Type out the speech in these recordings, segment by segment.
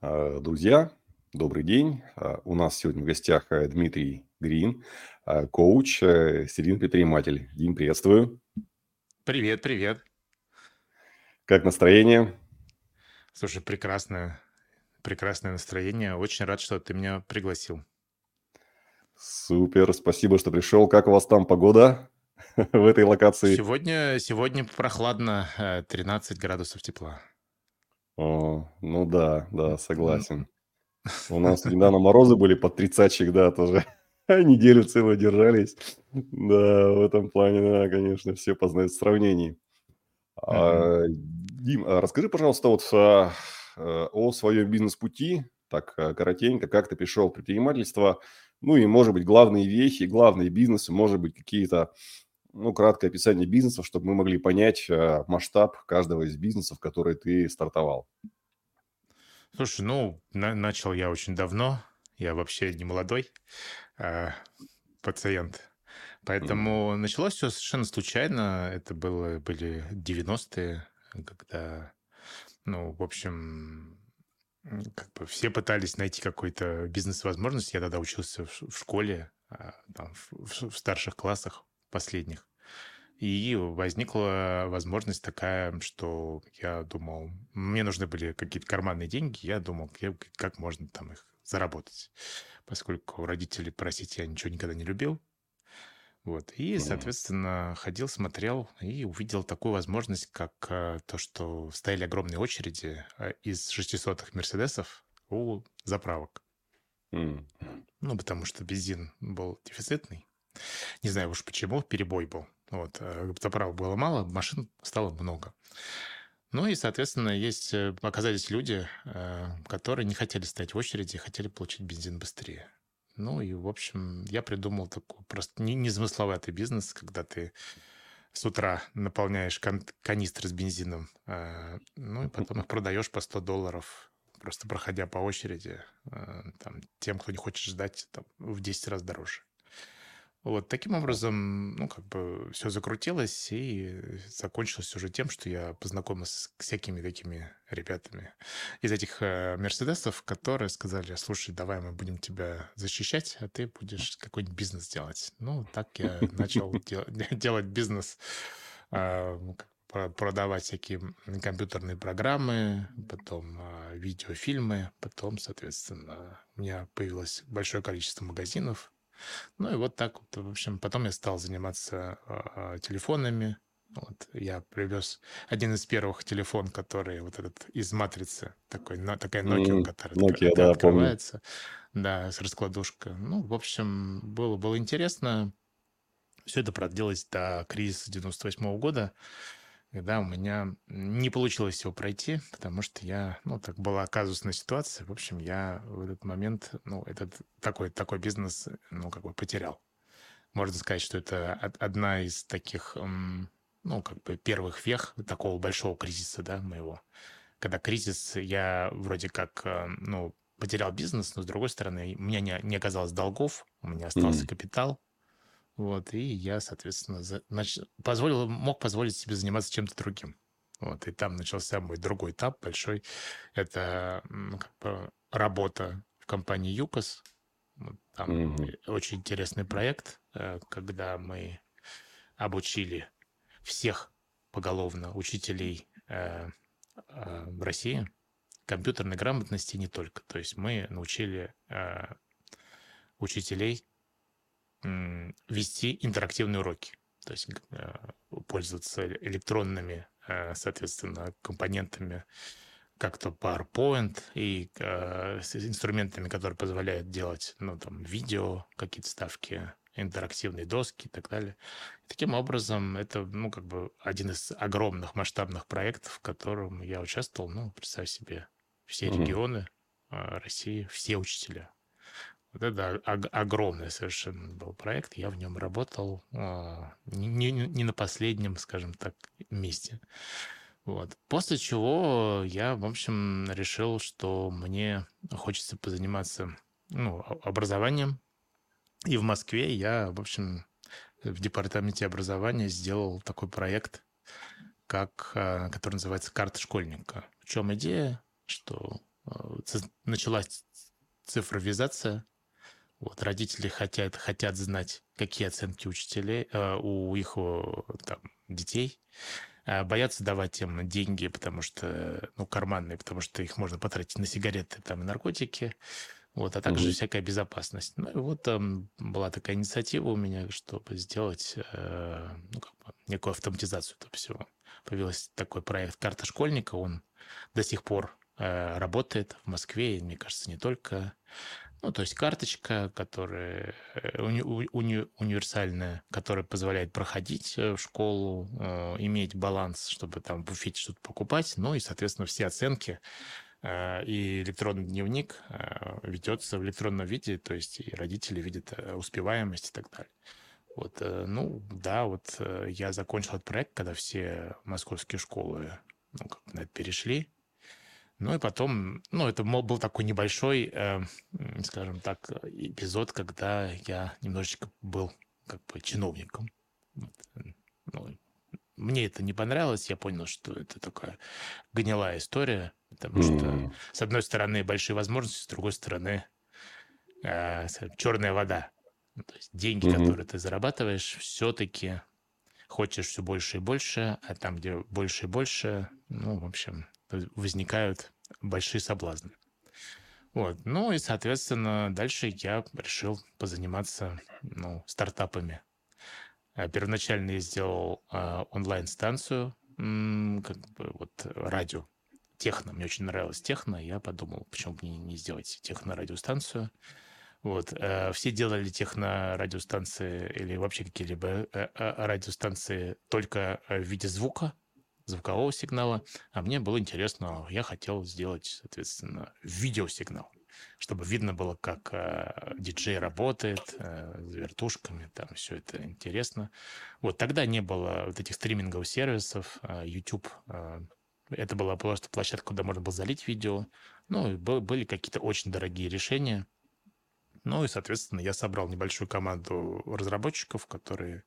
А, Друзья, добрый день. А, У нас сегодня в гостях э, Дмитрий Грин, коуч, э, серийный предприниматель. Дим, приветствую. Привет, привет. Как настроение? Слушай, прекрасное, прекрасное настроение. Очень рад, что ты меня пригласил. Супер, спасибо, что пришел. Как у вас там погода в этой локации? Сегодня, сегодня прохладно, э, 13 градусов тепла. О, ну да, да, согласен. У нас недавно морозы были под тридцатчик, да, тоже неделю целую держались. Да, в этом плане, да, конечно, все познают в сравнении. А, Дим, а расскажи, пожалуйста, вот а, э, о своем бизнес-пути, так а, коротенько, как ты пришел в предпринимательство, ну и, может быть, главные вехи, главные бизнесы, может быть, какие-то, ну, краткое описание бизнеса, чтобы мы могли понять а, масштаб каждого из бизнесов, который ты стартовал. Слушай, ну, на- начал я очень давно. Я вообще не молодой а, пациент. Поэтому началось все совершенно случайно. Это было, были 90-е, когда, ну, в общем, как бы все пытались найти какой-то бизнес-возможность. Я тогда учился в школе, а, там, в- в старших классах последних. И возникла возможность такая, что я думал, мне нужны были какие-то карманные деньги, я думал, как можно там их заработать, поскольку у родителей просить я ничего никогда не любил. Вот. И, соответственно, ходил, смотрел и увидел такую возможность, как э, то, что стояли огромные очереди э, из 600-х Мерседесов у заправок. М. Ну, потому что бензин был дефицитный. Не знаю уж почему, перебой был. Вот, э, заправок было мало, машин стало много. Ну и, соответственно, есть, э, оказались люди, э, которые не хотели стоять в очереди, хотели получить бензин быстрее. Ну и, в общем, я придумал такой просто не- незамысловатый бизнес, когда ты с утра наполняешь кан- канистры с бензином, э, ну и потом их продаешь по 100 долларов, просто проходя по очереди, э, там, тем, кто не хочет ждать, там, в 10 раз дороже. Вот таким образом, ну, как бы все закрутилось и закончилось уже тем, что я познакомился с всякими такими ребятами из этих э, Мерседесов, которые сказали, слушай, давай мы будем тебя защищать, а ты будешь какой-нибудь бизнес делать. Ну, так я начал дел- делать бизнес, а, ну, продавать всякие компьютерные программы, потом а, видеофильмы, потом, соответственно, у меня появилось большое количество магазинов, ну и вот так вот, в общем, потом я стал заниматься а, телефонами. Вот я привез один из первых телефон, который вот этот из матрицы, такой, но, такая Nokia, М, которая Nokia, да, помню. открывается, да, с раскладушкой. Ну, в общем, было, было интересно. Все это продлилось до кризиса 98 года, когда у меня не получилось его пройти, потому что я, ну, так была казусная ситуация. В общем, я в этот момент, ну, этот такой, такой бизнес, ну, как бы потерял. Можно сказать, что это од- одна из таких, ну, как бы первых вех такого большого кризиса, да, моего. Когда кризис, я вроде как, э, ну, потерял бизнес, но, с другой стороны, у меня не, не оказалось долгов, у меня остался М. капитал, вот, и я, соответственно, за- нач- позволил, мог позволить себе заниматься чем-то другим. Вот, и там начался мой другой этап большой. Это как бы работа в компании ЮКОС. Там э, очень интересный проект, э, когда мы обучили всех поголовно учителей э, э, в России компьютерной грамотности не только. То есть мы научили учителей вести интерактивные уроки. То есть э, пользоваться электронными, э, соответственно, компонентами, как то PowerPoint и э, с инструментами, которые позволяют делать, ну, там, видео, какие-то ставки, интерактивные доски и так далее. Таким образом, это, ну, как бы один из огромных масштабных проектов, в котором я участвовал. Ну, представь себе, все Мгм. регионы э, России, все учителя. Вот это ог- огромный совершенно был проект. Я в нем работал а, не, не- не на последнем, скажем так, месте. Вот. После чего я, в общем, решил, что мне хочется позаниматься ну, образованием. И в Москве я, в общем, в департаменте образования сделал такой проект, как, а, который называется «Карта школьника». В чем идея? Что началась цифровизация. Вот, родители хотят, хотят знать, какие оценки учителей, у их там, детей. Боятся давать им деньги, потому что, ну, карманные, потому что их можно потратить на сигареты там, и наркотики. Вот, а также угу. всякая безопасность. Ну и вот там была такая инициатива у меня, чтобы сделать э, ну, как бы некую автоматизацию этого всего. Появился такой проект «Карта школьника», он до сих пор э, работает в Москве, и, мне кажется, не только. Ну, то есть карточка, которая э, уни, уни, универсальная, которая позволяет проходить э, в школу, э, иметь баланс, чтобы там в буфете что-то покупать, ну и, соответственно, все оценки Э, и электронный дневник э, ведется в электронном виде, то есть и родители видят э, успеваемость и так далее. Вот, ну, да, вот я закончил этот проект, когда все московские школы, ну, как это перешли. Ну, и потом, ну, это был такой небольшой, скажем так, эпизод, когда я немножечко был как бы чиновником. Ну, мне это не понравилось, я понял, что это такая гнилая история, потому что, mm. с одной стороны, большие возможности, с другой стороны, э, черная вода. Ну, то есть деньги, mm-hmm. которые ты зарабатываешь, все-таки хочешь все больше и больше, а там, где больше и больше, ну, в общем, возникают большие соблазны. Вот. Ну и, соответственно, дальше я решил позаниматься ну, стартапами. Э, первоначально я сделал э, онлайн-станцию, как бы вот радио, техно. Мне очень нравилось техно. Я подумал, почему бы не, не сделать техно-радиостанцию. Вот. Э, все делали техно-радиостанции или вообще какие-либо радиостанции только в виде звука, звукового сигнала. А мне было интересно, я хотел сделать, соответственно, видеосигнал чтобы видно было, как э, диджей работает э, с вертушками, там все это интересно. Вот тогда не было вот этих стриминговых сервисов, э, YouTube. Э, это была просто площадка, куда можно было залить видео. Ну, были какие-то очень дорогие решения. Ну и, соответственно, я собрал небольшую команду разработчиков, которые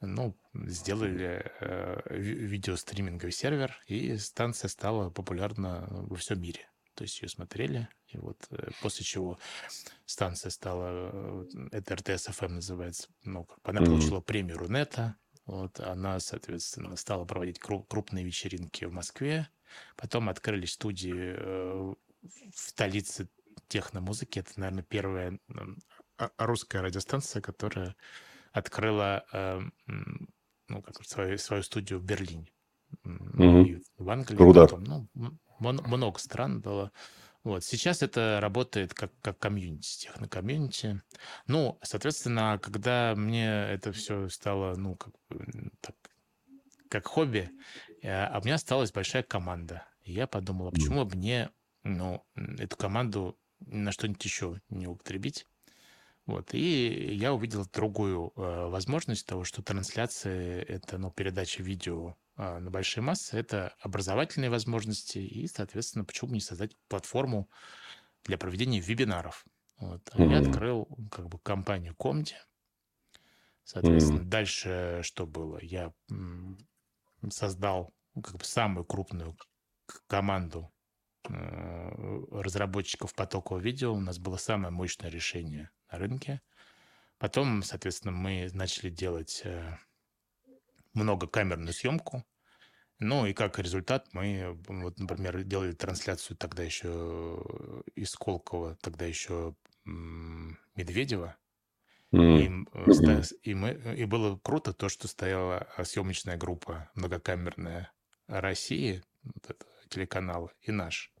ну, сделали э, видеостриминговый сервер, и станция стала популярна во всем мире. То есть ее смотрели, и вот э, после чего станция стала, э, это РТС ФМ называется, ну, она mm-hmm. получила премию Рунета, вот, она, соответственно, стала проводить крупные вечеринки в Москве, потом открылись студии э, в столице техномузыки, это, наверное, первая а, русская радиостанция, которая открыла ну, как свою, свою студию в Берлине. Mm-hmm. И в Англии. Круто. Потом, ну, много стран было. Вот. Сейчас это работает как, как комьюнити, технокомьюнити. Ну, соответственно, когда мне это все стало, ну, как, так, как хобби, э, а у меня осталась большая команда. И я подумал, а почему бы мне ну, эту команду на что-нибудь еще не употребить? Вот. И я увидел другую э, возможность того, что трансляция — это ну, передача видео а, на большие массы, это образовательные возможности и, соответственно, почему бы не создать платформу для проведения вебинаров. Вот. Mm-hmm. Я открыл как бы компанию Комди. Соответственно, mm-hmm. дальше что было? Я создал ну, как бы самую крупную команду э, разработчиков потокового видео. У нас было самое мощное решение на рынке. Потом, соответственно, мы начали делать э, многокамерную съемку. Ну и как результат мы, вот, например, делали трансляцию тогда еще из Колкова, тогда еще Медведева. Mm. И, и, мы, и было круто то, что стояла съемочная группа многокамерная России, вот это, телеканал, и наш.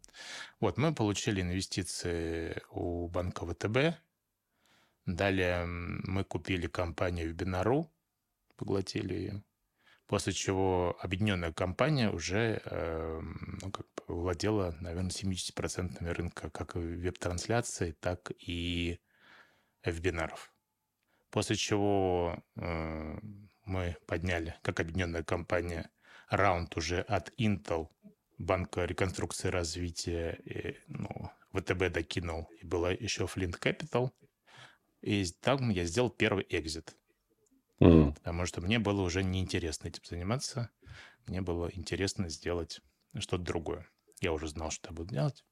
Вот, мы получили инвестиции у банка ВТБ. Далее мы купили компанию Вебинару, поглотили ее. После чего объединенная компания уже э, ну, как бы владела, наверное, 70% рынка как веб-трансляции, так и вебинаров. После чего э, мы подняли, как объединенная компания, раунд уже от Intel, Банка реконструкции и развития, и, ну, ВТБ докинул, и была еще Flint Capital. И там я сделал первый экзит. Mm. Потому что мне было уже неинтересно этим заниматься. Мне было интересно сделать что-то другое. Я уже знал, что я буду делать.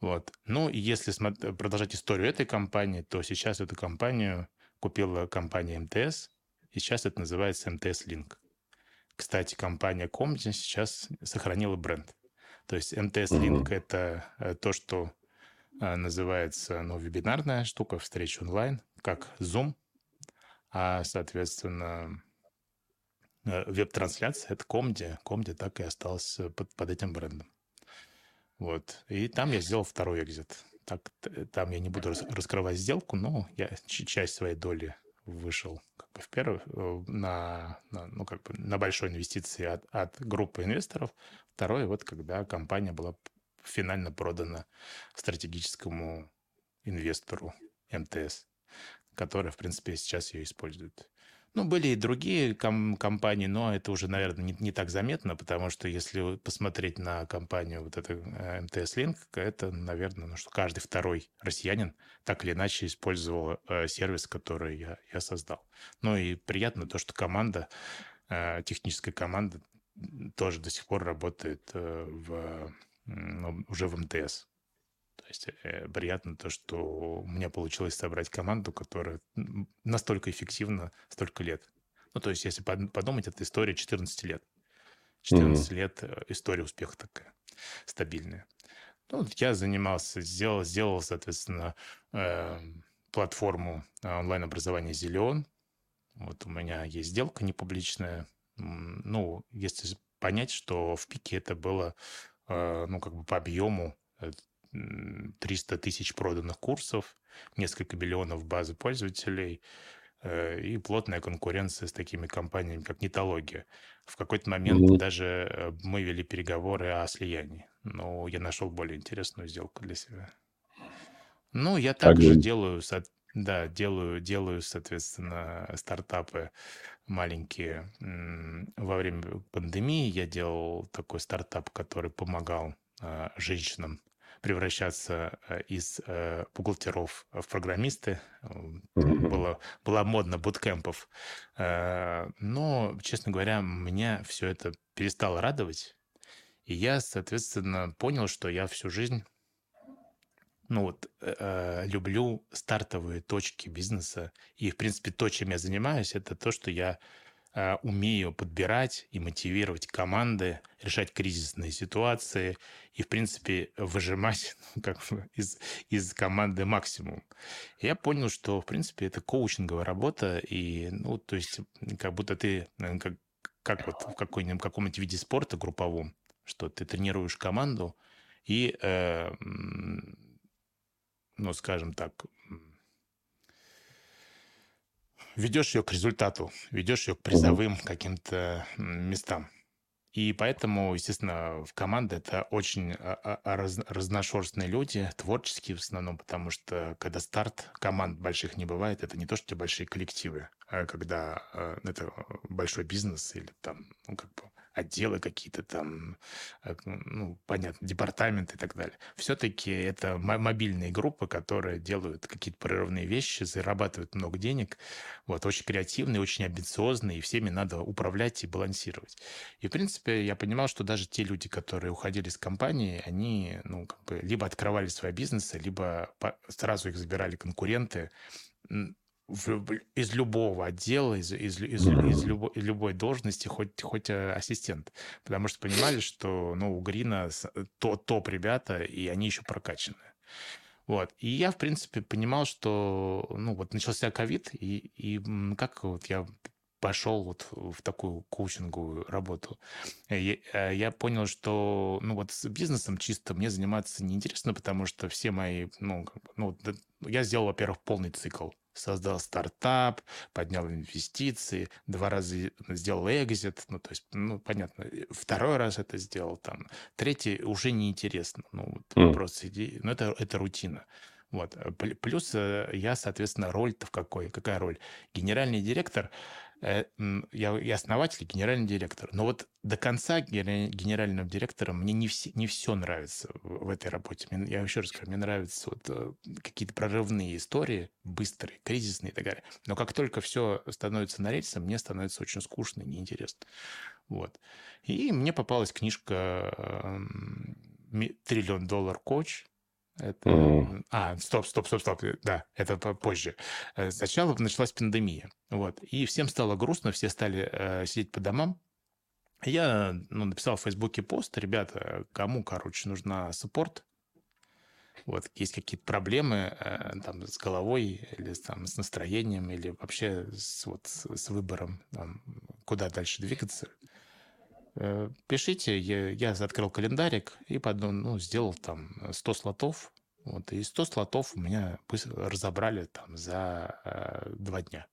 Вот. Ну, и если продолжать историю этой компании, то сейчас эту компанию купила компания МТС, и сейчас это называется МТС Линк. Кстати, компания Comdi сейчас сохранила бренд. То есть МТС Линк mm-hmm. это э, то, что называется ну, вебинарная штука, встреча онлайн, как Zoom, а, соответственно, э, веб-трансляция — это Comdi. Comdi так и остался под, под этим брендом. Вот. И там я сделал второй экзит. Так, там я не буду раскрывать сделку, но я часть своей доли вышел как бы в первый, э, на, на, ну, как бы на большой инвестиции от, от группы инвесторов. Второе, вот когда компания была финально продана стратегическому инвестору МТС, который, в принципе, сейчас ее использует. Ну, были и другие ком- компании, но это уже, наверное, не, не так заметно, потому что если посмотреть на компанию вот это э, МТС Link, это, наверное, ну, что каждый второй россиянин так или иначе использовал э, сервис, который я, я создал. Ну и приятно то, что команда, э, техническая команда тоже до сих пор работает э, в, уже в МТС. То есть э, приятно то, что у меня получилось собрать команду, которая настолько эффективна столько лет. Ну, то есть, если подумать, это история 14 лет. 14 mm-hmm. лет э, история успеха такая, стабильная. Ну, я занимался, сделал, сделал соответственно, э, платформу онлайн-образования «Зелен». Вот у меня есть сделка непубличная. Ну, если понять, что в пике это было, ну, как бы по объему э, 300 тысяч проданных курсов, несколько миллионов базы пользователей э, и плотная конкуренция с такими компаниями, как Нетология. В какой-то момент mm-hmm. даже э, мы вели переговоры о слиянии, но я нашел более интересную сделку для себя. Ну, я также так делаю, да, делаю, делаю, соответственно, стартапы маленькие. Во время пандемии я делал такой стартап, который помогал а, женщинам превращаться э, из э, бухгалтеров в программисты. Было, было модно буткемпов. Э, но, честно говоря, меня все это перестало радовать. И я, соответственно, понял, что я всю жизнь ну вот, э, люблю стартовые точки бизнеса. И, в принципе, то, чем я занимаюсь, это то, что я э, умею подбирать и мотивировать команды, решать кризисные ситуации и, в принципе, выжимать ну, как бы из, из команды максимум. Я понял, что, в принципе, это коучинговая работа, и, ну, то есть, как будто ты, как, как вот в какой-нибудь, каком-нибудь виде спорта групповом, что ты тренируешь команду и, э, ну, скажем так, ведешь ее к результату, ведешь ее к призовым каким-то местам. И поэтому, естественно, в команде это очень а, а, раз, разношерстные люди, творческие в основном, потому что когда старт команд больших не бывает, это не то, что большие коллективы, а когда а, это большой бизнес или там, ну, как бы отделы какие-то там, э, ну, понятно, департаменты и так далее. Все-таки это мобильные группы, которые делают какие-то прорывные вещи, зарабатывают много денег, вот, очень креативные, очень амбициозные, и всеми надо управлять и балансировать. И, в принципе, я понимал, что даже те люди, которые уходили из компании, они, ну, как бы, либо открывали свои бизнесы, либо сразу их забирали конкуренты, из любого отдела, из, из, из, из, любо, из любой должности, хоть, хоть э, ассистент. Потому что понимали, что ну, у Грина э, то, топ ребята, и они еще прокачаны. Вот. И я, в принципе, понимал, что ну, вот начался ковид, и, и как вот я пошел вот в такую коучинговую работу. Я, э, я понял, что ну вот с бизнесом чисто мне заниматься неинтересно, потому что все мои, ну, ну я сделал, во-первых, полный цикл создал стартап, поднял инвестиции, два раза сделал экзит, ну, то есть, ну, понятно, второй раз это сделал, там, третий уже неинтересно, ну, вот, mm. просто иди, ну, это, это рутина. Вот. Плюс э, я, соответственно, роль-то в какой? Какая роль? Генеральный директор – Э, я, я основатель, генеральный директор. Но вот до конца генерального директора мне не, все, не все нравится в этой работе. Мне, я еще раз скажу, мне нравятся вот э, какие-то прорывные истории, быстрые, кризисные и так далее. Но как только все становится на рельсы, мне становится очень скучно и неинтересно. Вот. И мне попалась книжка «Триллион доллар коуч», Это... Mm. А, стоп, стоп, стоп, стоп. Да, это позже. Э, сначала началась пандемия. Вот. И всем стало грустно, все стали э, сидеть по домам. Я ну, написал в Фейсбуке пост, ребята, кому, короче, нужна саппорт, вот есть какие-то проблемы э, там с головой или там с настроением или вообще с, вот, с выбором, там, куда дальше двигаться, э, пишите. Я, я открыл календарик и потом, ну, сделал там 100 слотов. Вот, и 100 слотов у меня разобрали там за э, два дня.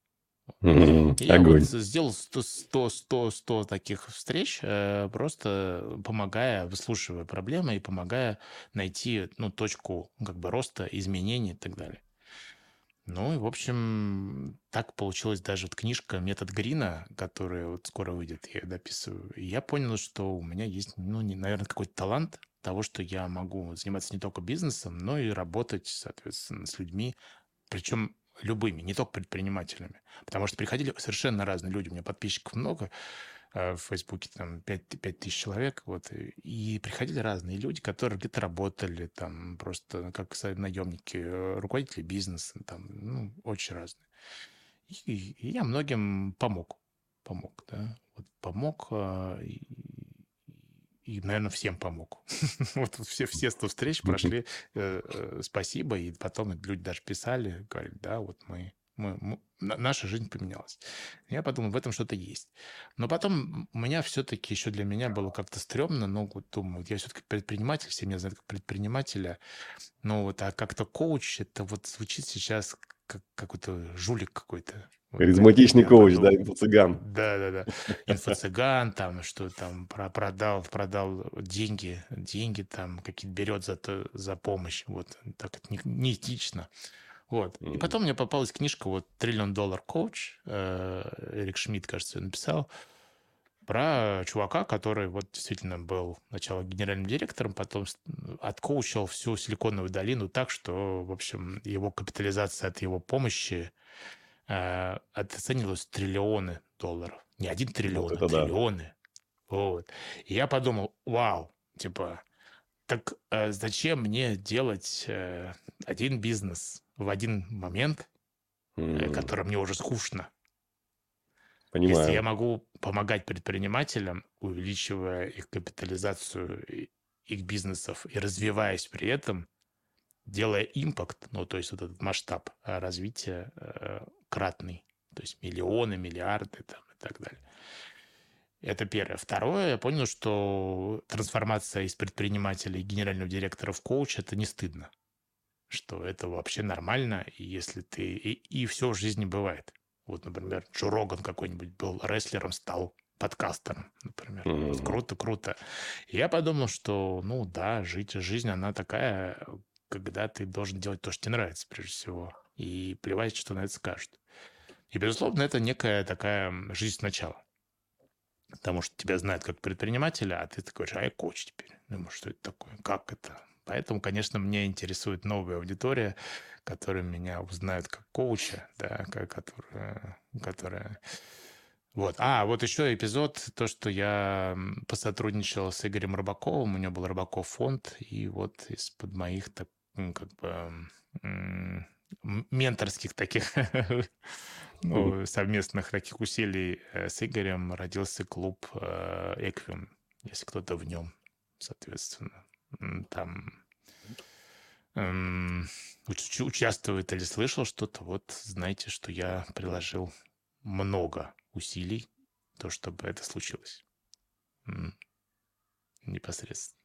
Mm-hmm. Я вот сделал 100, 100, 100, 100 таких встреч, э, просто помогая, выслушивая проблемы и помогая найти ну, точку как бы роста, изменений и так далее. Ну и, в общем, так получилась даже вот книжка «Метод Грина», которая вот скоро выйдет, я ее дописываю. И я понял, что у меня есть, ну, не, наверное, какой-то талант того, что я могу заниматься не только бизнесом, но и работать, соответственно, с людьми. Причем любыми, не только предпринимателями. Потому что приходили совершенно разные люди. У меня подписчиков много в Фейсбуке, там 5, 5 тысяч человек, вот, и приходили разные люди, которые где-то работали, там, просто как наемники, э, руководители бизнеса, там, ну, очень разные. И, и я многим помог, помог, да, вот помог, э, и, и, наверное, всем помог. вот все, все 100 встреч прошли, э, э, спасибо, и потом люди даже писали, говорили, да, вот мы, мы, мы, наша жизнь поменялась. Я подумал, в этом что-то есть. Но потом у меня все-таки еще для меня было как-то стрёмно, ну, вот думаю, я все-таки предприниматель, все меня знают как предпринимателя, но вот, а как-то коуч, это вот звучит сейчас как какой-то жулик какой-то. Харизматичный вот, коуч, да, инфо-цыган. Да, да, да. Инфо-цыган, там, что там, продал, продал деньги, деньги там какие-то берет за, то, за помощь. Вот, так это не, неэтично. Вот. И потом мне попалась книжка, вот, «Триллион доллар коуч», э, Эрик Шмидт, кажется, написал, про чувака, который вот действительно был сначала генеральным директором, потом откоучил всю Силиконовую долину так, что, в общем, его капитализация от его помощи э, оценивалась в триллионы долларов. Не один триллион, вот а триллионы. Да. Вот. И я подумал, вау, типа, так э, зачем мне делать э, один бизнес в один момент, mm. э, который мне уже скучно? Понимаю. Если я могу помогать предпринимателям, увеличивая их капитализацию их бизнесов и развиваясь при этом, делая импакт, ну, то есть вот этот масштаб э, развития э, кратный, то есть миллионы, миллиарды там, и так далее. Это первое. Второе, я понял, что трансформация из предпринимателя и генерального директора в коуча – это не стыдно. Что это вообще нормально, если ты... И, и все в жизни бывает. Вот, например, Джо Роган какой-нибудь был рестлером, стал подкастером, например. Mm-hmm. Вот круто, круто. И я подумал, что, ну да, жить, жизнь, она такая, когда ты должен делать то, что тебе нравится, прежде всего. И плевать, что на это скажут. И, безусловно, это некая такая жизнь сначала. Потому что тебя знают как предпринимателя, а ты такой, а я коуч теперь. Думаю, что это такое? Как это? Поэтому, конечно, меня интересует новая аудитория, которые меня узнают как коуча, да, которая, которая... Вот. А, вот еще эпизод, то, что я посотрудничал с Игорем Рыбаковым, у него был Рыбаков фонд, и вот из-под моих, так, как бы, менторских таких ну, совместных таких усилий э, с Игорем родился клуб Эквиум, если кто-то в нем, соответственно. Там эм, участвует или слышал что-то, вот знаете, что я приложил много усилий, то, чтобы это случилось. Непосредственно.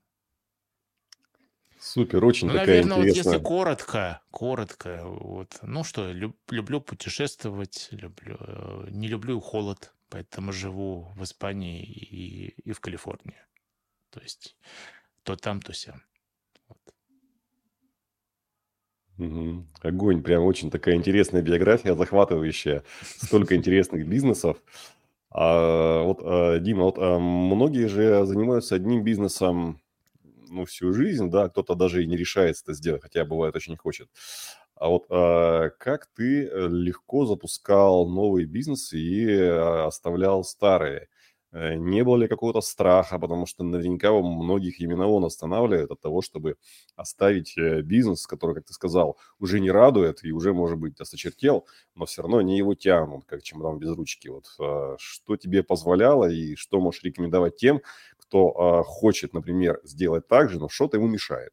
Супер, очень ну, такая наверное, интересная. вот если коротко, коротко, вот, ну что, люб, люблю путешествовать, люблю, э, не люблю холод, поэтому живу в Испании и, и в Калифорнии. То есть то там, то сям. Мгм. Огонь, прям очень такая интересная биография, захватывающая, столько интересных бизнесов. А, вот, а, Дима, вот а, многие же занимаются одним бизнесом, ну, всю жизнь, да, кто-то даже и не решается это сделать, хотя бывает очень хочет. А вот а, как ты э, легко запускал новые бизнесы и а, оставлял старые? Э, не было ли какого-то страха, потому что наверняка у многих именно он останавливает от того, чтобы оставить э, бизнес, который, как ты сказал, уже не радует и уже, может быть, осточертел, но все равно они его тянут, как чемодан без ручки. Вот а, что тебе позволяло и что можешь рекомендовать тем, кто а, хочет, например, сделать так же, но что-то ему мешает?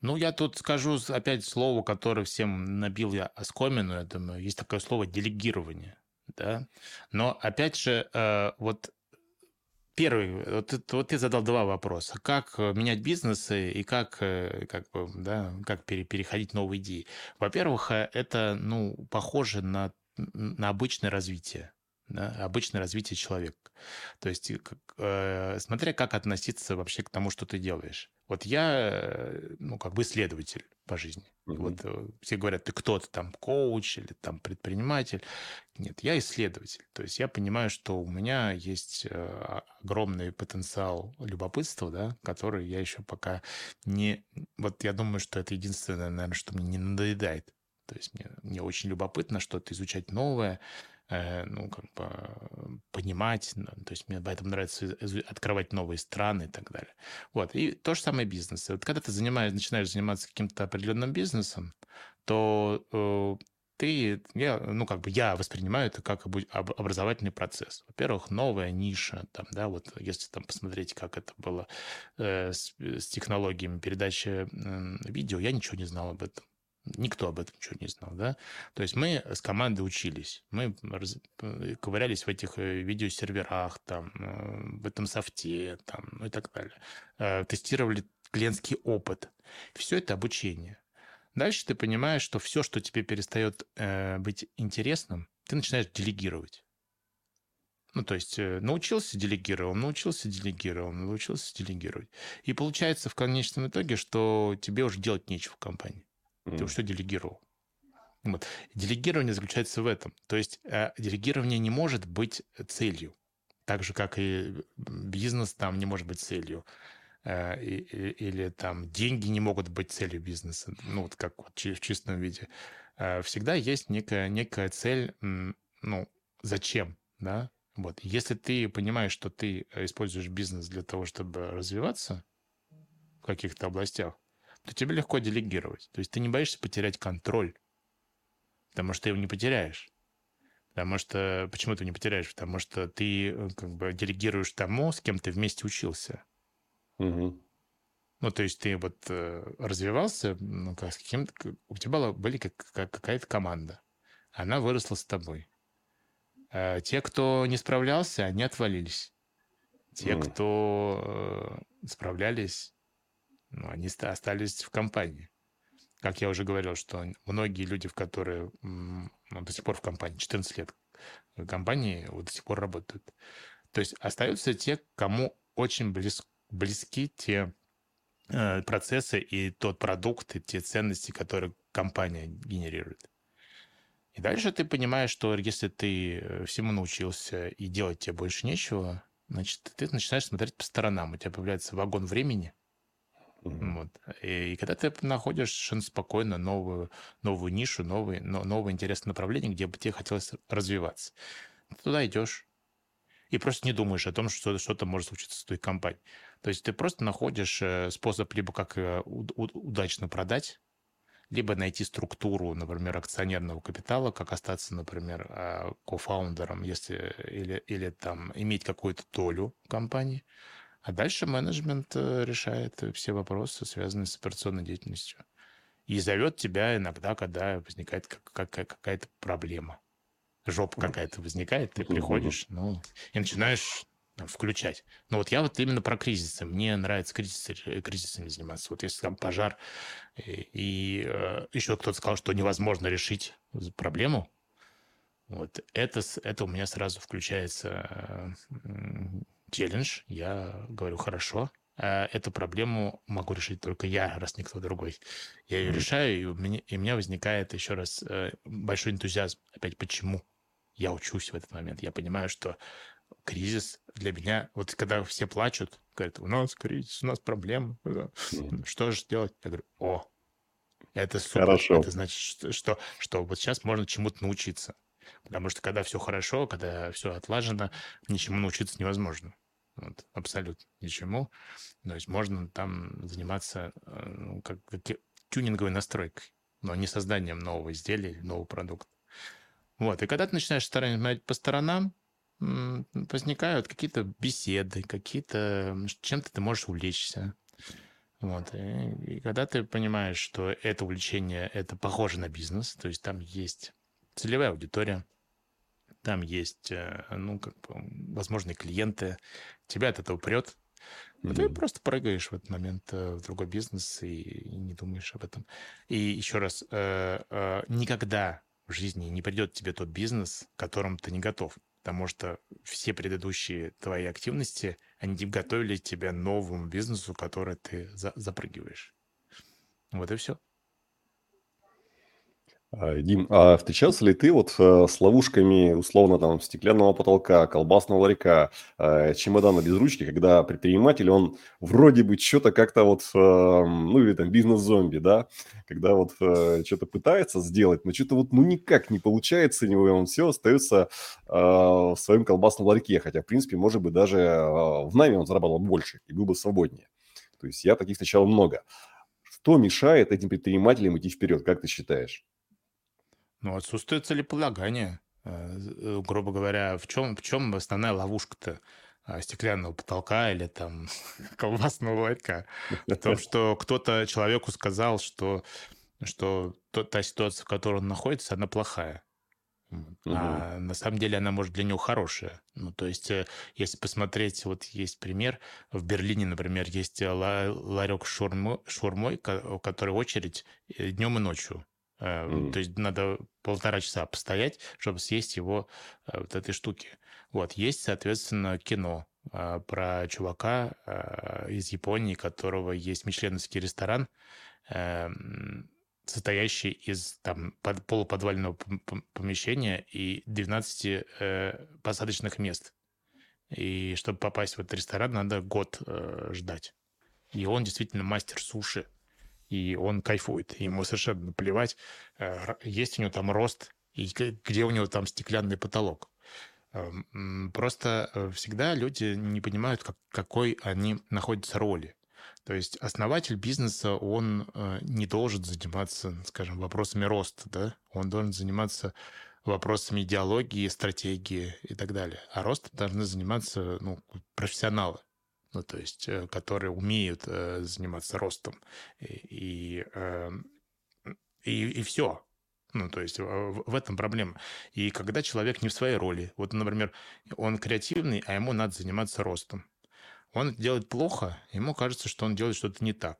Ну, я тут скажу опять слово, которое всем набил я оскомину, я думаю, есть такое слово делегирование да. Но опять же, э, вот первый, вот, вот ты задал два вопроса: как э, менять бизнесы и как, э, как бы, да, как пере, переходить новые идеи. Во-первых, это, ну, похоже на на обычное развитие да, обычное развитие человека. То есть, э, смотря как относиться вообще к тому, что ты делаешь. Вот я, э, ну, как бы исследователь по жизни. Mm-hmm. Вот э, все говорят, ты кто-то там коуч или там предприниматель. Нет, я исследователь. То есть я понимаю, что у меня есть э, огромный потенциал любопытства, да, который я еще пока не... Вот я думаю, что это единственное, наверное, что мне не надоедает. То есть мне, мне очень любопытно что-то изучать новое, ну, как бы понимать, то есть мне поэтому нравится открывать новые страны и так далее. Вот, и то же самое бизнес. Вот когда ты занимаешь, начинаешь заниматься каким-то определенным бизнесом, то э, ты, я, ну, как бы я воспринимаю это как образовательный процесс. Во-первых, новая ниша, там, да, вот если там посмотреть, как это было э, с, с технологиями передачи э, видео, я ничего не знал об этом. Никто об этом ничего не знал, да? То есть мы с командой учились, мы раз... Э, ковырялись в этих э, видеосерверах, там, э, в этом софте, там, ну и так далее. Тестировали клиентский опыт. Все это обучение. Дальше ты понимаешь, что все, что тебе перестает э, быть интересным, ты начинаешь делегировать. Ну, то есть научился делегировал, научился делегировал, научился делегировать. И получается в конечном итоге, что тебе уже делать нечего в компании. Ты что делегировал? Вот. Делегирование заключается в этом. То есть э, делегирование не может быть целью. Так же, как и бизнес там не может быть целью. Э, и, и, или там деньги не могут быть целью бизнеса. Ну, вот как вот в чистом виде. Э, всегда есть некая, некая цель, ну, зачем, да? Вот. Если ты понимаешь, что ты используешь бизнес для того, чтобы развиваться в каких-то областях, то тебе легко делегировать. То есть ты не боишься потерять контроль, потому что ты его не потеряешь. Потому что... Почему ты не потеряешь? Потому что ты э, как бы делегируешь тому, с кем ты вместе учился. Угу. Ну, то есть ты вот э, развивался, ну, как, с каким у тебя была, были как, как, какая-то команда. Она выросла с тобой. А те, кто не справлялся, они отвалились. Те, mm. кто э, справлялись, ну, они остались в компании. Как я уже говорил, что многие люди, в которые ну, до сих пор в компании, 14 лет в компании, вот до сих пор работают. То есть остаются те, кому очень близ, близки те э, процессы и тот продукт, и те ценности, которые компания генерирует. И дальше ты понимаешь, что если ты э, всему научился и делать тебе больше нечего, значит, ты начинаешь смотреть по сторонам. У тебя появляется вагон времени, вот. И, и когда ты находишь совершенно спокойно новую, новую нишу, новый, но, новое интересное направление, где бы тебе хотелось развиваться, ты туда идешь. И просто не думаешь о том, что что-то может случиться с твоей компанией. То есть ты просто находишь э, способ либо как э, удачно продать, либо найти структуру, например, акционерного капитала, как остаться, например, э, кофаундером, если или, или там иметь какую-то долю компании, а дальше менеджмент э, решает все вопросы, связанные с операционной деятельностью. И зовет тебя иногда, когда возникает какая-то проблема. Жопа какая-то возникает, ты приходишь, ну, и начинаешь включать. Но вот я вот именно про кризисы. Мне нравится кризисы, э, кризисами заниматься. Вот если там пожар, и, и э, еще кто-то сказал, что невозможно решить проблему, вот это, это у меня сразу включается челлендж, я говорю, хорошо, а эту проблему могу решить только я, раз никто другой. Я ее mm-hmm. решаю, и у, меня, и у меня возникает еще раз э, большой энтузиазм. Опять почему? Я учусь в этот момент. Я понимаю, что кризис для меня... Вот когда все плачут, говорят, у нас кризис, у нас проблемы. Mm-hmm. Что же делать? Я говорю, о, это супер. Хорошо. Это значит, что, что вот сейчас можно чему-то научиться. Потому что когда все хорошо, когда все отлажено, ничему научиться невозможно. Вот, абсолютно ничему. То есть можно там заниматься ну, как, как тюнинговой настройкой, но не созданием нового изделия или нового продукта. Вот, и когда ты начинаешь смотреть по сторонам, возникают какие-то беседы, какие-то... Чем-то ты можешь увлечься. Вот. И, и когда ты понимаешь, что это увлечение, это похоже на бизнес, то есть там есть целевая аудитория, там есть, э, ну, как бы, возможные клиенты, тебя от этого прет, mm-hmm. ты просто прыгаешь в этот момент э, в другой бизнес и, и не думаешь об этом. И еще раз, э, никогда в жизни не придет тебе тот бизнес, к которому ты не готов потому что все предыдущие твои активности, они готовили тебя новому бизнесу, который ты за запрыгиваешь. Вот и все. А, Дим, а встречался ли ты вот э, с ловушками, условно, там, стеклянного потолка, колбасного ларька, э, чемодана без ручки, когда предприниматель, он вроде бы что-то как-то вот, э, ну, или там бизнес-зомби, да, когда вот что-то пытается сделать, но что-то вот, ну, никак не получается у него, и он все остается в своем колбасном ларьке, хотя, в принципе, может быть, даже в найме он зарабатывал больше и был бы свободнее. То есть я таких встречал много. Что мешает этим предпринимателям идти вперед, как ты считаешь? Ну, отсутствие целеполагания. Э, э, грубо говоря, в чем, в чем основная ловушка-то а, стеклянного потолка или там колбасного ларька? В том, что кто-то человеку сказал, что, что та ситуация, в которой он находится, она плохая. А на самом деле она может для него хорошая. Ну, то есть, э, если посмотреть, вот есть пример, в Берлине, например, есть ларек с шурмой, у которой очередь днем и ночью. Mm. То есть надо полтора часа постоять, чтобы съесть его э, вот этой штуки. Вот, есть, соответственно, кино а, про чувака из Японии, которого есть мишленовский ресторан, состоящий из там полуподвального помещения и 12 э, посадочных мест. И чтобы попасть в этот ресторан, надо год э, ждать. И он действительно мастер суши и он кайфует. Ему совершенно наплевать, э, есть у него там рост, и где у него там стеклянный потолок. Эм, просто э, всегда люди не понимают, как, какой они находятся роли. То есть основатель бизнеса, он э, не должен заниматься, скажем, вопросами роста, да? Он должен заниматься вопросами идеологии, стратегии и так далее. А ростом должны заниматься ну, профессионалы ну, то есть, э, которые умеют э, заниматься ростом. И, э, и, и все. Ну, то есть в, этом проблема. И когда человек не в своей роли, вот, например, он креативный, а ему надо заниматься ростом. Он делает плохо, ему кажется, что он делает что-то не так.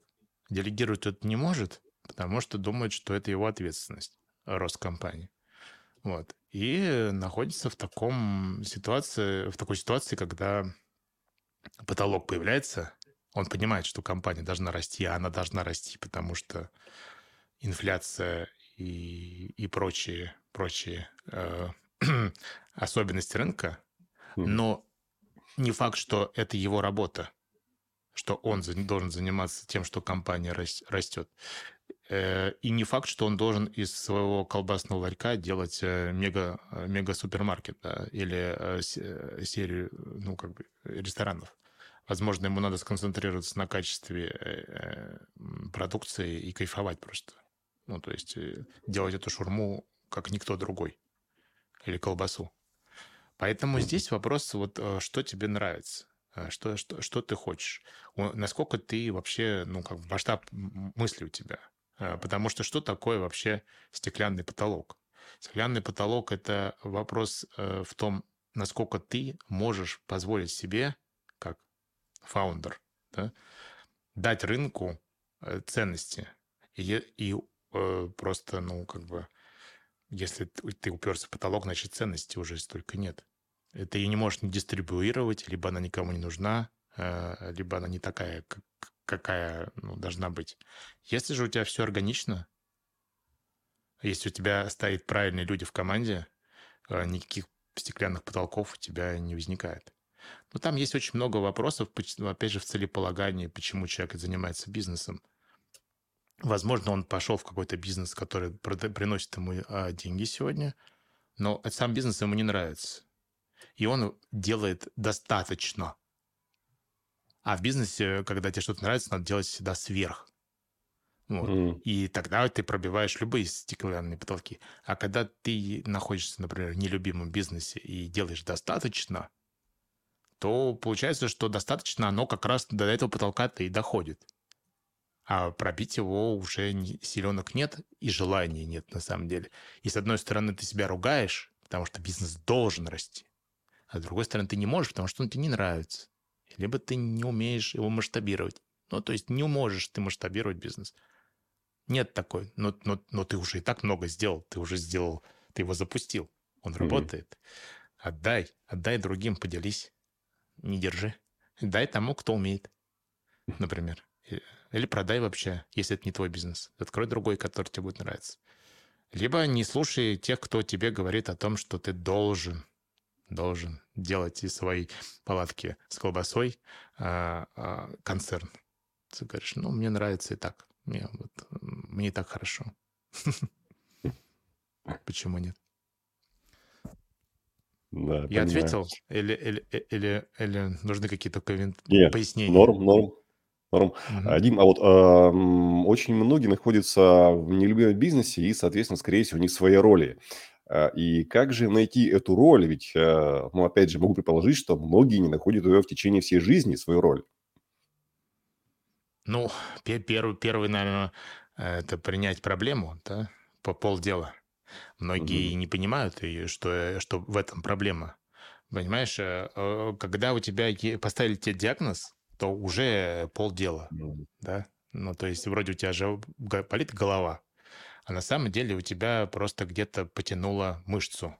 Делегировать это не может, потому что думает, что это его ответственность, рост компании. Вот. И находится в таком ситуации, в такой ситуации, когда потолок появляется, он понимает, что компания должна расти, а она должна расти, потому что инфляция и, и прочие, прочие э, особенности рынка, но не факт, что это его работа, что он должен заниматься тем, что компания растет. Э, и не факт, что он должен из своего колбасного ларька делать э, мега, э, мега-супермаркет да, или серию ну, как бы ресторанов. Возможно, ему надо сконцентрироваться на качестве продукции и кайфовать просто. Ну, то есть делать эту шурму как никто другой. Или колбасу. Поэтому здесь вопрос, вот что тебе нравится. Что, что, что ты хочешь? Насколько ты вообще, ну, как масштаб мысли у тебя? А, потому что что такое вообще стеклянный потолок? Стеклянный потолок – это вопрос э, в том, насколько ты можешь позволить себе, как фаундер, да, дать рынку э, ценности. И, и э, просто, ну, как бы, если ты уперся в потолок, значит, ценности уже столько нет. Ты ее не можешь не дистрибуировать, либо она никому не нужна, либо она не такая, как, какая ну, должна быть. Если же у тебя все органично, если у тебя стоят правильные люди в команде, э, никаких стеклянных потолков у тебя не возникает. Но там есть очень много вопросов, опять же, в целеполагании, почему человек занимается бизнесом. Возможно, он пошел в какой-то бизнес, который приносит ему а, деньги сегодня, но сам бизнес ему не нравится. И он делает достаточно. А в бизнесе, когда тебе что-то нравится, надо делать всегда сверх. Вот. Мгм. И тогда ты пробиваешь любые стеклянные потолки. А когда ты находишься, например, в нелюбимом бизнесе и делаешь достаточно, то получается, что достаточно оно как раз до этого потолка-то и доходит. А пробить его уже силенок нет и желания нет на самом деле. И с одной стороны ты себя ругаешь, потому что бизнес должен расти. А с другой стороны ты не можешь, потому что он тебе не нравится. Либо ты не умеешь его масштабировать. Ну, то есть не можешь ты масштабировать бизнес. Нет такой. Но, но, но ты уже и так много сделал. Ты уже сделал, ты его запустил. Он Мгм. работает. Отдай, отдай другим, поделись. Не держи. Дай тому, кто умеет, например. Или продай вообще, если это не твой бизнес. Открой другой, который тебе будет нравиться. Либо не слушай тех, кто тебе говорит о том, что ты должен, должен делать из своей палатки с колбасой а, а, концерн. Ты говоришь, ну, мне нравится и так. Мне, вот, мне и так хорошо. Почему нет? Да, Я ответил? Или, или, э, или, или нужны какие-то пояснения? норм, норм, норм. А, Дим, а вот ам, очень многие находятся в нелюбимом бизнесе и, соответственно, скорее всего, не в своей роли. А, И как же найти эту роль? Ведь, э, ну, опять же, могу предположить, что многие не находят ее в течение всей жизни, свою роль. Ну, пе- первый, первый, наверное, это принять проблему, да, по полдела. Многие Мгм. не понимают, что, э, что в этом проблема. Понимаешь, э, когда у тебя поставили тебе диагноз, то уже полдела, Мгм. да. Ну, то есть вроде у тебя же болит голова, а на самом деле у тебя просто где-то потянуло мышцу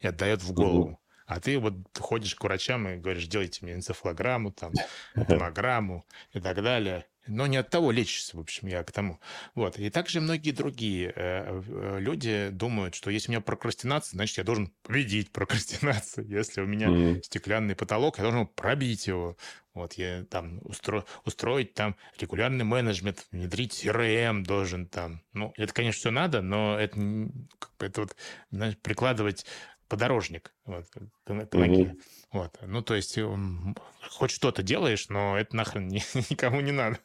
и отдает в голову. А ты вот ходишь к врачам и говоришь, делайте мне энцефалограмму, там, томограмму и так далее. Но не от того лечишься, в общем, я к тому. Вот. И также многие другие э, э, люди думают, что если у меня прокрастинация, значит, я должен победить прокрастинацию. Если у меня Мгм. стеклянный потолок, я должен пробить его. Вот я там устро- устроить там регулярный менеджмент, внедрить CRM должен там. Ну, это, конечно, все надо, но это, н- как бы это вот, знаешь, прикладывать подорожник вот, к, к ноге. Вот. Ну, то есть, хоть что-то делаешь, но это нахрен ни- никому не надо.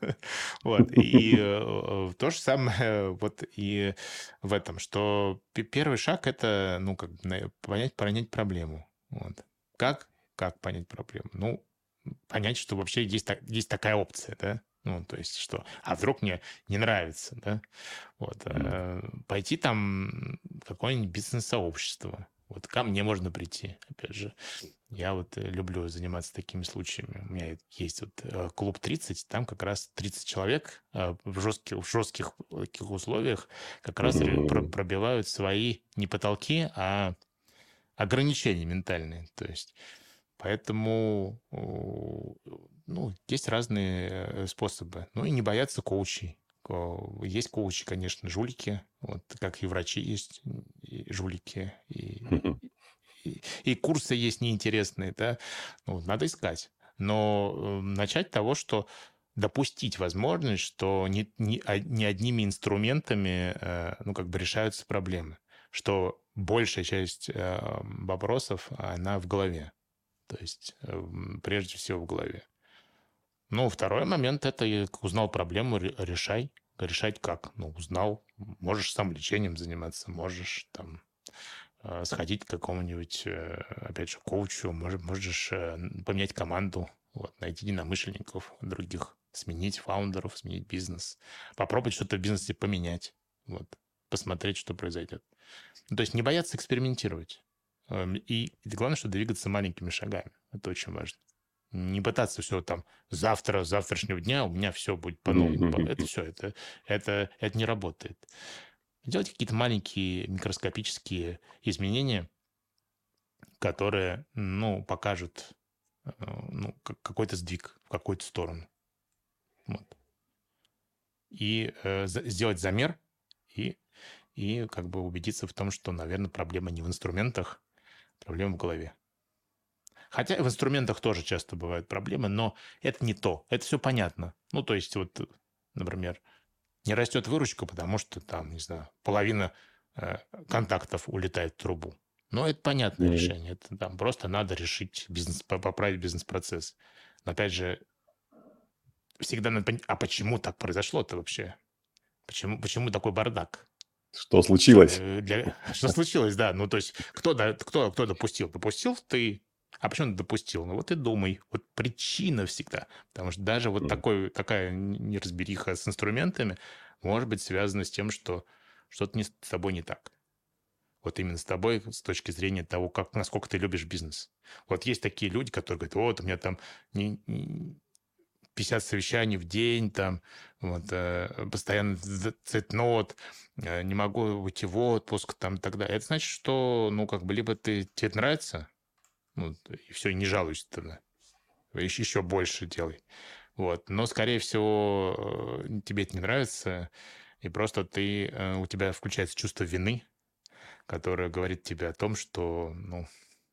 Вот. И э, то же самое вот и в этом, что пе- первый шаг — это, ну, как бы понять, понять проблему. Вот. Как? Как понять проблему? Ну, понять, что вообще есть, так- есть такая опция, да? Ну, то есть, что, а вдруг мне не нравится, да? Вот. Э, Пойти там в какое-нибудь бизнес-сообщество. Вот ко мне можно прийти, опять же. Я вот э, люблю заниматься такими случаями. У меня есть вот э, клуб 30, там как раз 30 человек э, в жестких, в жестких таких условиях как раз пробивают свои не потолки, а ограничения ментальные. То есть поэтому ну, есть разные э, способы. Ну и не бояться коучей. Ко- Есть коучи, конечно, жулики, вот как и врачи есть и жулики, и, и, и курсы есть неинтересные, да, ну, надо искать. Но э, начать с того, что допустить возможность, что не, не, а- не одними инструментами, э, ну, как бы решаются проблемы, что большая часть э, вопросов, она в голове, то есть э, прежде всего в голове. Ну, второй момент это узнал проблему, ре- решай. Решать как? Ну, узнал, можешь сам лечением заниматься, можешь там э, сходить к какому-нибудь, э, опять же, коучу, мож- можешь э, поменять команду, вот, найти единомышленников других, сменить фаундеров, сменить бизнес, попробовать что-то в бизнесе поменять, вот, посмотреть, что произойдет. Ну, то есть не бояться экспериментировать. Эм, и главное, что двигаться маленькими шагами. Это очень важно. Не пытаться все там завтра, с завтрашнего дня у меня все будет по-новому. По- Это все, это, это, это не работает. Делать какие-то маленькие микроскопические изменения, которые, ну, покажут э, ну, как- какой-то сдвиг в какую-то сторону. Вот. И э, сделать замер и, и как бы убедиться в том, что, наверное, проблема не в инструментах, проблема в голове. Хотя в инструментах тоже часто бывают проблемы, но это не то. Это все понятно. Ну, то есть, вот, например, не растет выручка, потому что там, не знаю, половина э, контактов улетает в трубу. Но это понятное mm-hmm. решение. Это там просто надо решить бизнес, поправить бизнес-процесс. Но опять же, всегда надо понять, а почему так произошло-то вообще? Почему, почему такой бардак? Что случилось? Э, для... Что случилось, да. Ну, то есть, кто, кто, кто допустил? Допустил ты. А почему ты допустил? Ну, вот и думай. Вот причина всегда. Потому что даже вот mm. такой, такая неразбериха с инструментами может быть связана с тем, что что-то не, с тобой не так. Вот именно с тобой с точки зрения того, как, насколько ты любишь бизнес. Вот есть такие люди, которые говорят, вот у меня там не, не 50 совещаний в день, там, вот, э, постоянно цветнот, э, не могу уйти в отпуск, там, и так далее. Это значит, что, ну, как бы, либо ты, тебе это нравится, ну, и все, не жалуйся тогда. Еще, еще больше делай. Вот. Но, скорее всего, э, тебе это не нравится, и просто ты, у тебя включается чувство вины, которое говорит тебе о том, что, ну,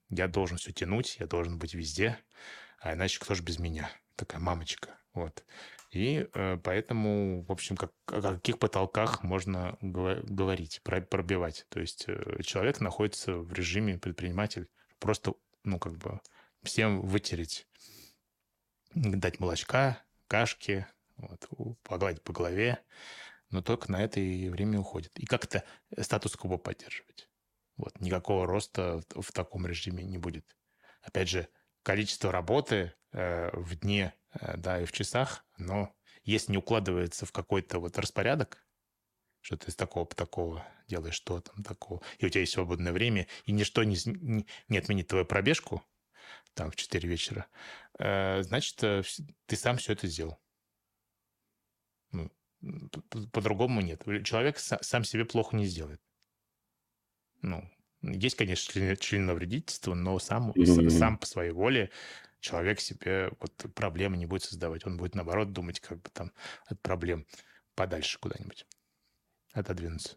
я должен все тянуть, я должен быть везде, а иначе кто же без меня? Такая мамочка. Вот. И э, поэтому, в общем, как, о каких потолках можно говорить, пробивать. То есть э, человек находится в режиме предприниматель, просто, ну, как бы всем вытереть, дать молочка, кашки, вот, погладить по голове, но только на это и время уходит. И как-то статус-кво поддерживать. Вот, никакого роста в, в таком режиме не будет. Опять же, количество работы э, в дне, э, да, и в часах, но если не укладывается в какой-то вот распорядок, что ты из такого такого делаешь, что там такого, и у тебя есть свободное время, и ничто не, не, не отменит твою пробежку, там, в 4 вечера, э, значит, э, ты сам все это сделал. Ну, по-другому нет. Человек сам себе плохо не сделает. Ну, есть, конечно, член, членовредительство, но сам, mm-hmm. сам по своей воле человек себе вот проблемы не будет создавать. Он будет, наоборот, думать как бы там от проблем подальше куда-нибудь отодвинуться.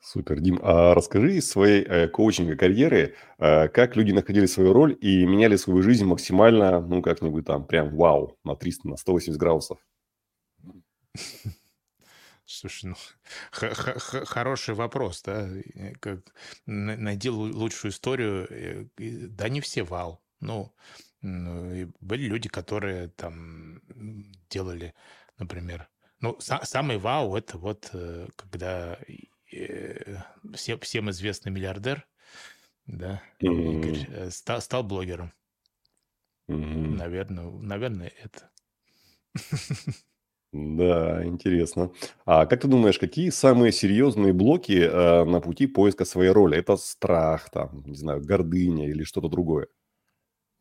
Супер, Дим. А расскажи из своей э, коучинга карьеры, э, как люди находили свою роль и меняли свою жизнь максимально, ну, как-нибудь там, прям вау, на 300, на 180 градусов. Слушай, ну, хороший вопрос, да? Как, найди лучшую историю. Э, да не все вау. Ну, ну были люди, которые там делали, например... Ну, самый вау – это вот э, когда э, все, всем известный миллиардер, да, Игорь, стал, стал блогером. Наверное, наверное, это. Да, интересно. А как ты думаешь, какие самые серьезные блоки э, на пути поиска своей роли? Это страх, там, не знаю, гордыня или что-то другое?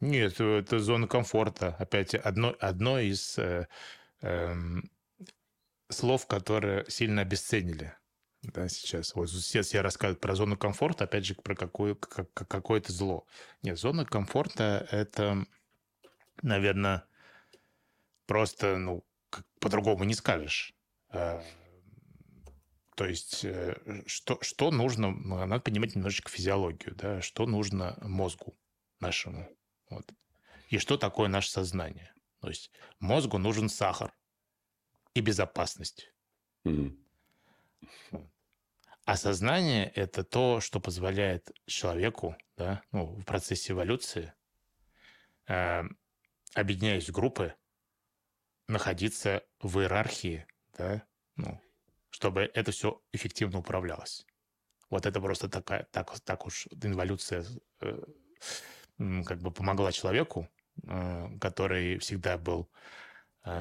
Нет, это зона комфорта. Опять одно, одно из э, эм, слов, которые сильно обесценили да, сейчас. Вот сейчас я рассказываю про зону комфорта, опять же, про какое, как, какое-то зло. Нет, зона комфорта – это, наверное, просто, ну, по-другому не скажешь. Э, то есть, э, что, что нужно, ну, надо понимать немножечко физиологию, да, что нужно мозгу нашему. Вот. И что такое наше сознание. То есть мозгу нужен сахар и безопасность. Mm-hmm. А сознание – это то, что позволяет человеку да, ну, в процессе эволюции, э, объединяясь в группы, находиться в иерархии, да, ну, чтобы это все эффективно управлялось. Вот это просто такая, так, так уж эволюция э, как бы помогла человеку, э, который всегда был,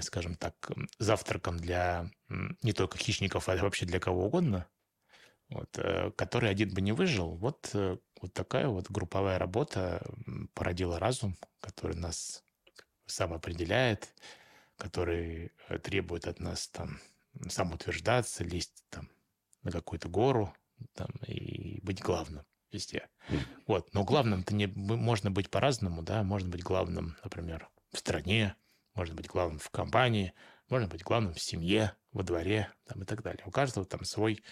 скажем так, завтраком для э, не только хищников, а вообще для кого угодно, вот, э, который один бы не выжил. Вот, э, вот такая вот групповая работа породила разум, который нас сам определяет, который э, требует от нас там самоутверждаться, лезть там на какую-то гору там, и быть главным везде. Вот. Но главным-то не, можно быть по-разному, да, можно быть главным, например, в стране, можно быть главным в компании, можно быть главным в семье, во дворе там, и так далее. У каждого там свой,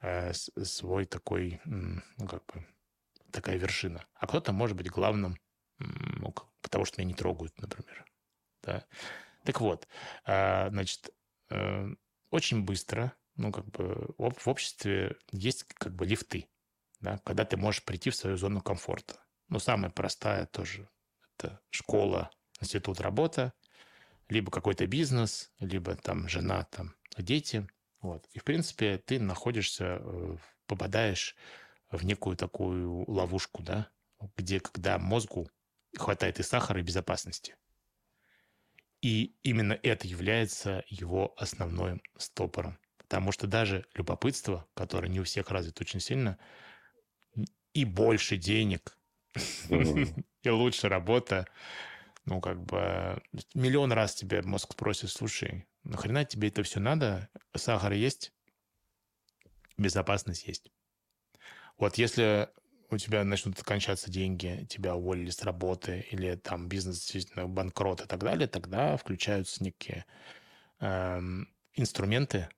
э, свой такой, ну, как бы, такая вершина. А кто-то может быть главным, ну, потому что меня не трогают, например. Да? Так вот, а, значит, э, очень быстро, ну, как бы в обществе есть как бы лифты. да, когда ты можешь прийти в свою зону комфорта. Ну, самая простая тоже. Это школа, институт, работа, либо какой-то бизнес, либо там жена, там дети. Вот. И, в принципе, ты находишься, э, попадаешь в некую такую ловушку, да, где, когда мозгу хватает и сахара, и безопасности. И именно это является его основным стопором. Потому что даже любопытство, которое не у всех развито очень сильно, и больше денег, и лучше работа, ну, как бы, миллион раз тебе мозг спросит, слушай, нахрена тебе это все надо? Сахар есть, безопасность есть. Вот если у тебя начнут кончаться деньги, тебя уволили с работы, или там бизнес действительно банкрот и так далее, тогда включаются некие э, инструменты,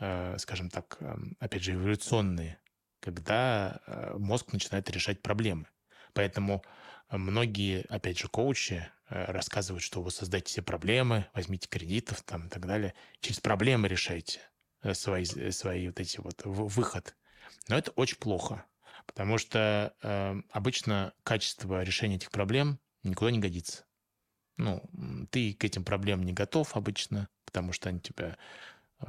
э, скажем так, э, опять же, эволюционные, когда э, мозг начинает решать проблемы. Поэтому многие, опять же, коучи рассказывают, что вы создаете себе проблемы, возьмите кредитов там и так далее, через проблемы решайте э, свои, свои вот эти вот выход. Но это очень плохо. Потому что э, обычно качество решения этих проблем никуда не годится. Ну, ты к этим проблемам не готов обычно, потому что они тебя э,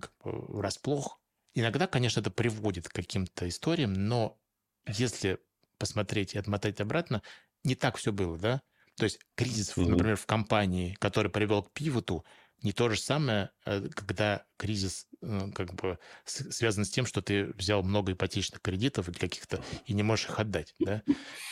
как бы врасплох. Иногда, конечно, это приводит к каким-то историям, но если посмотреть и отмотать обратно, не так все было, да? То есть кризис, mm-hmm. например, в компании, который привел к пивоту, не то же самое, э, когда кризис э, как бы связан с тем, что ты взял много ипотечных кредитов или каких-то и не можешь их отдать, да,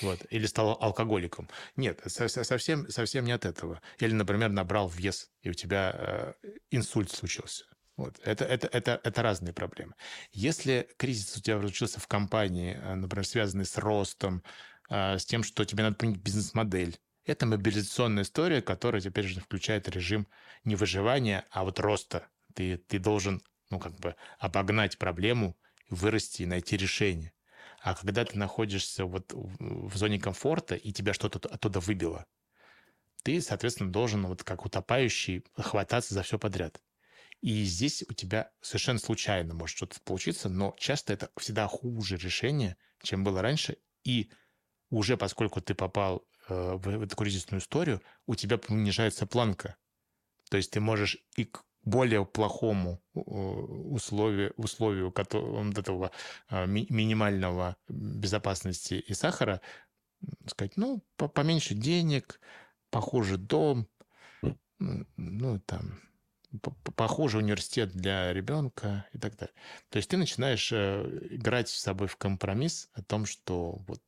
вот, или стал алкоголиком. Нет, совсем, совсем не от этого. Или, например, набрал вес, и у тебя э, инсульт случился. Вот. Это, это, это, это разные проблемы. Если кризис у тебя случился в компании, например, связанный с ростом, с тем, что тебе надо принять бизнес-модель, это мобилизационная история, которая теперь же включает режим не выживания, а вот роста. Ты, ты должен, ну, как бы обогнать проблему, вырасти и найти решение. А когда ты находишься вот в зоне комфорта, и тебя что-то оттуда выбило, ты, соответственно, должен вот как утопающий хвататься за все подряд. И здесь у тебя совершенно случайно может что-то получиться, но часто это всегда хуже решение, чем было раньше. И уже поскольку ты попал в, в эту кризисную историю, у тебя понижается планка. То есть ты можешь и к более плохому условию, условию вот этого а, минимального безопасности и сахара сказать, ну, поменьше денег, похуже дом, ну, там, похуже университет для ребенка и так далее. То есть ты начинаешь э, играть с собой в компромисс о том, что вот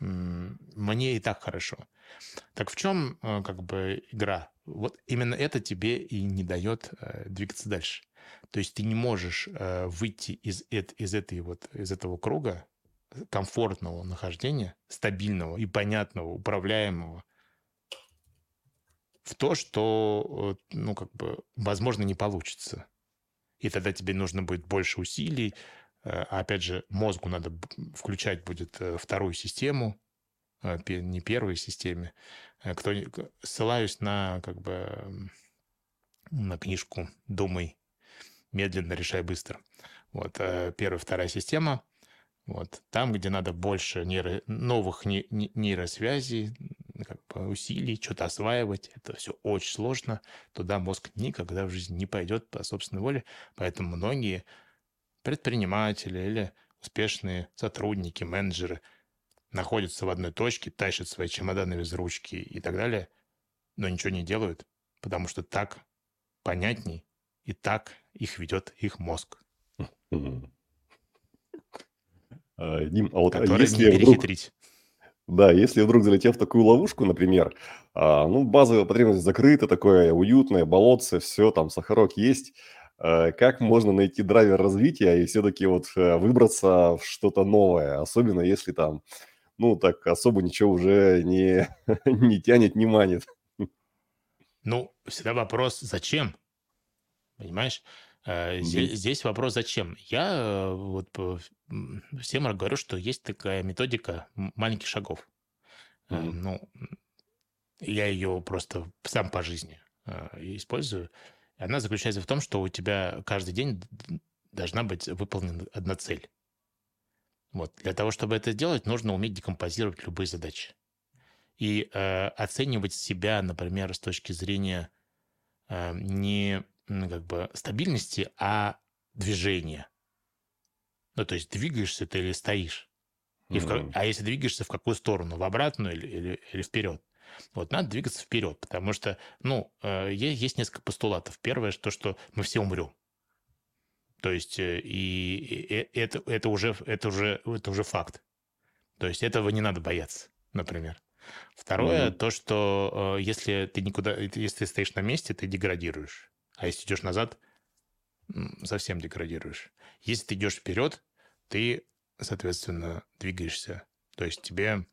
мне и так хорошо. Так в чем э, как бы игра? Вот именно это тебе и не дает э, двигаться дальше. То есть ты не можешь э, выйти из, из, этой вот, из этого круга комфортного нахождения, стабильного и понятного, управляемого, в то, что, ну, как бы, возможно, не получится. И тогда тебе нужно будет больше усилий, опять же, мозгу надо включать будет э, вторую систему, э, не первой системе. Кто, ссылаюсь на как бы на книжку «Думай медленно, решай быстро». Вот первая, вторая система. Вот там, где надо больше нейро, новых нейросвязей, как бы усилий, что-то осваивать, это все очень сложно. Туда мозг никогда в жизни не пойдет по собственной воле. Поэтому многие предприниматели или успешные сотрудники, менеджеры находятся в одной точке, тащат свои чемоданы без ручки и так далее, но ничего не делают, потому что так понятней и так их ведет их мозг. А, Дим, а вот если не вдруг... Да, если вдруг залетел в такую ловушку, например, а, ну, базовая потребность закрыта, такое уютное, болотце, все, там сахарок есть, как можно найти драйвер развития и все-таки вот э, выбраться в что-то новое, особенно если там, ну, так особо ничего уже не, не тянет, не манит. Ну, всегда вопрос, зачем? Понимаешь? Э, здесь, здесь вопрос, зачем? Я вот всем говорю, что есть такая методика маленьких шагов. Mm-hmm. Ну, я ее просто сам по жизни использую. Она заключается в том, что у тебя каждый день должна быть выполнена одна цель. Вот. Для того, чтобы это сделать, нужно уметь декомпозировать любые задачи. И э, оценивать себя, например, с точки зрения э, не ну, как бы стабильности, а движения. Ну, то есть двигаешься ты или стоишь. И mm-hmm. в, а если двигаешься в какую сторону? В обратную или, или, или вперед? Вот надо двигаться вперед, потому что, ну, э, есть несколько постулатов. Первое, то, что мы все умрем. То есть э, и, и это, это, уже, это, уже, это уже факт. То есть этого не надо бояться, например. Второе, mm-hmm. то, что э, если ты никуда, если ты стоишь на месте, ты деградируешь. А если идешь назад, совсем деградируешь. Если ты идешь вперед, ты, соответственно, двигаешься. То есть тебе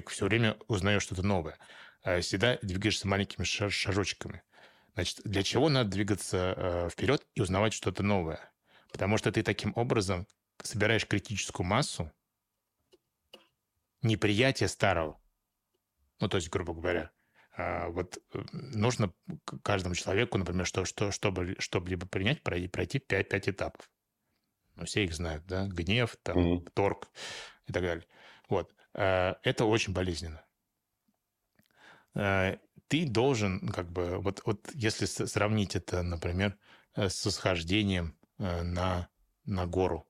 ты все время узнаешь что-то новое. А всегда двигаешься маленькими шажочками. Значит, для чего надо двигаться э, вперед и узнавать что-то новое? Потому что ты таким образом собираешь критическую массу неприятия старого. Ну, то есть, грубо говоря, а, вот э, нужно каждому человеку, например, что, что, чтобы, чтобы либо принять, пройти, пройти 5, 5 этапов. Ну, все их знают, да, гнев, там, mm-hmm. торг и так далее. Вот. А, это очень болезненно. А, ты должен, как бы, вот, вот если сравнить это, например, э, с восхождением э, на, на гору.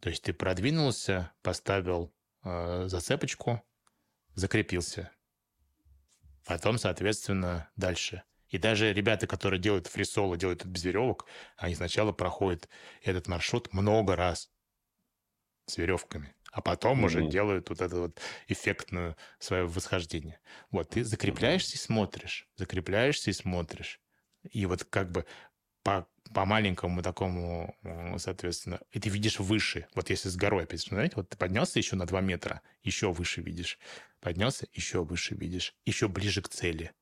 То есть ты продвинулся, поставил зацепочку, закрепился. Потом, соответственно, дальше. И даже ребята, которые делают фрисоло, делают это без веревок, они сначала проходят этот маршрут много раз с веревками, а потом mm-hmm. уже делают вот это вот эффектную свое восхождение. Вот, ты закрепляешься и смотришь, закрепляешься и смотришь. И вот как бы по, по маленькому такому, соответственно, и ты видишь выше. Вот если с горой, опять знаете, вот ты поднялся еще на 2 метра, еще выше видишь. Поднялся, еще выше видишь. Еще ближе к цели.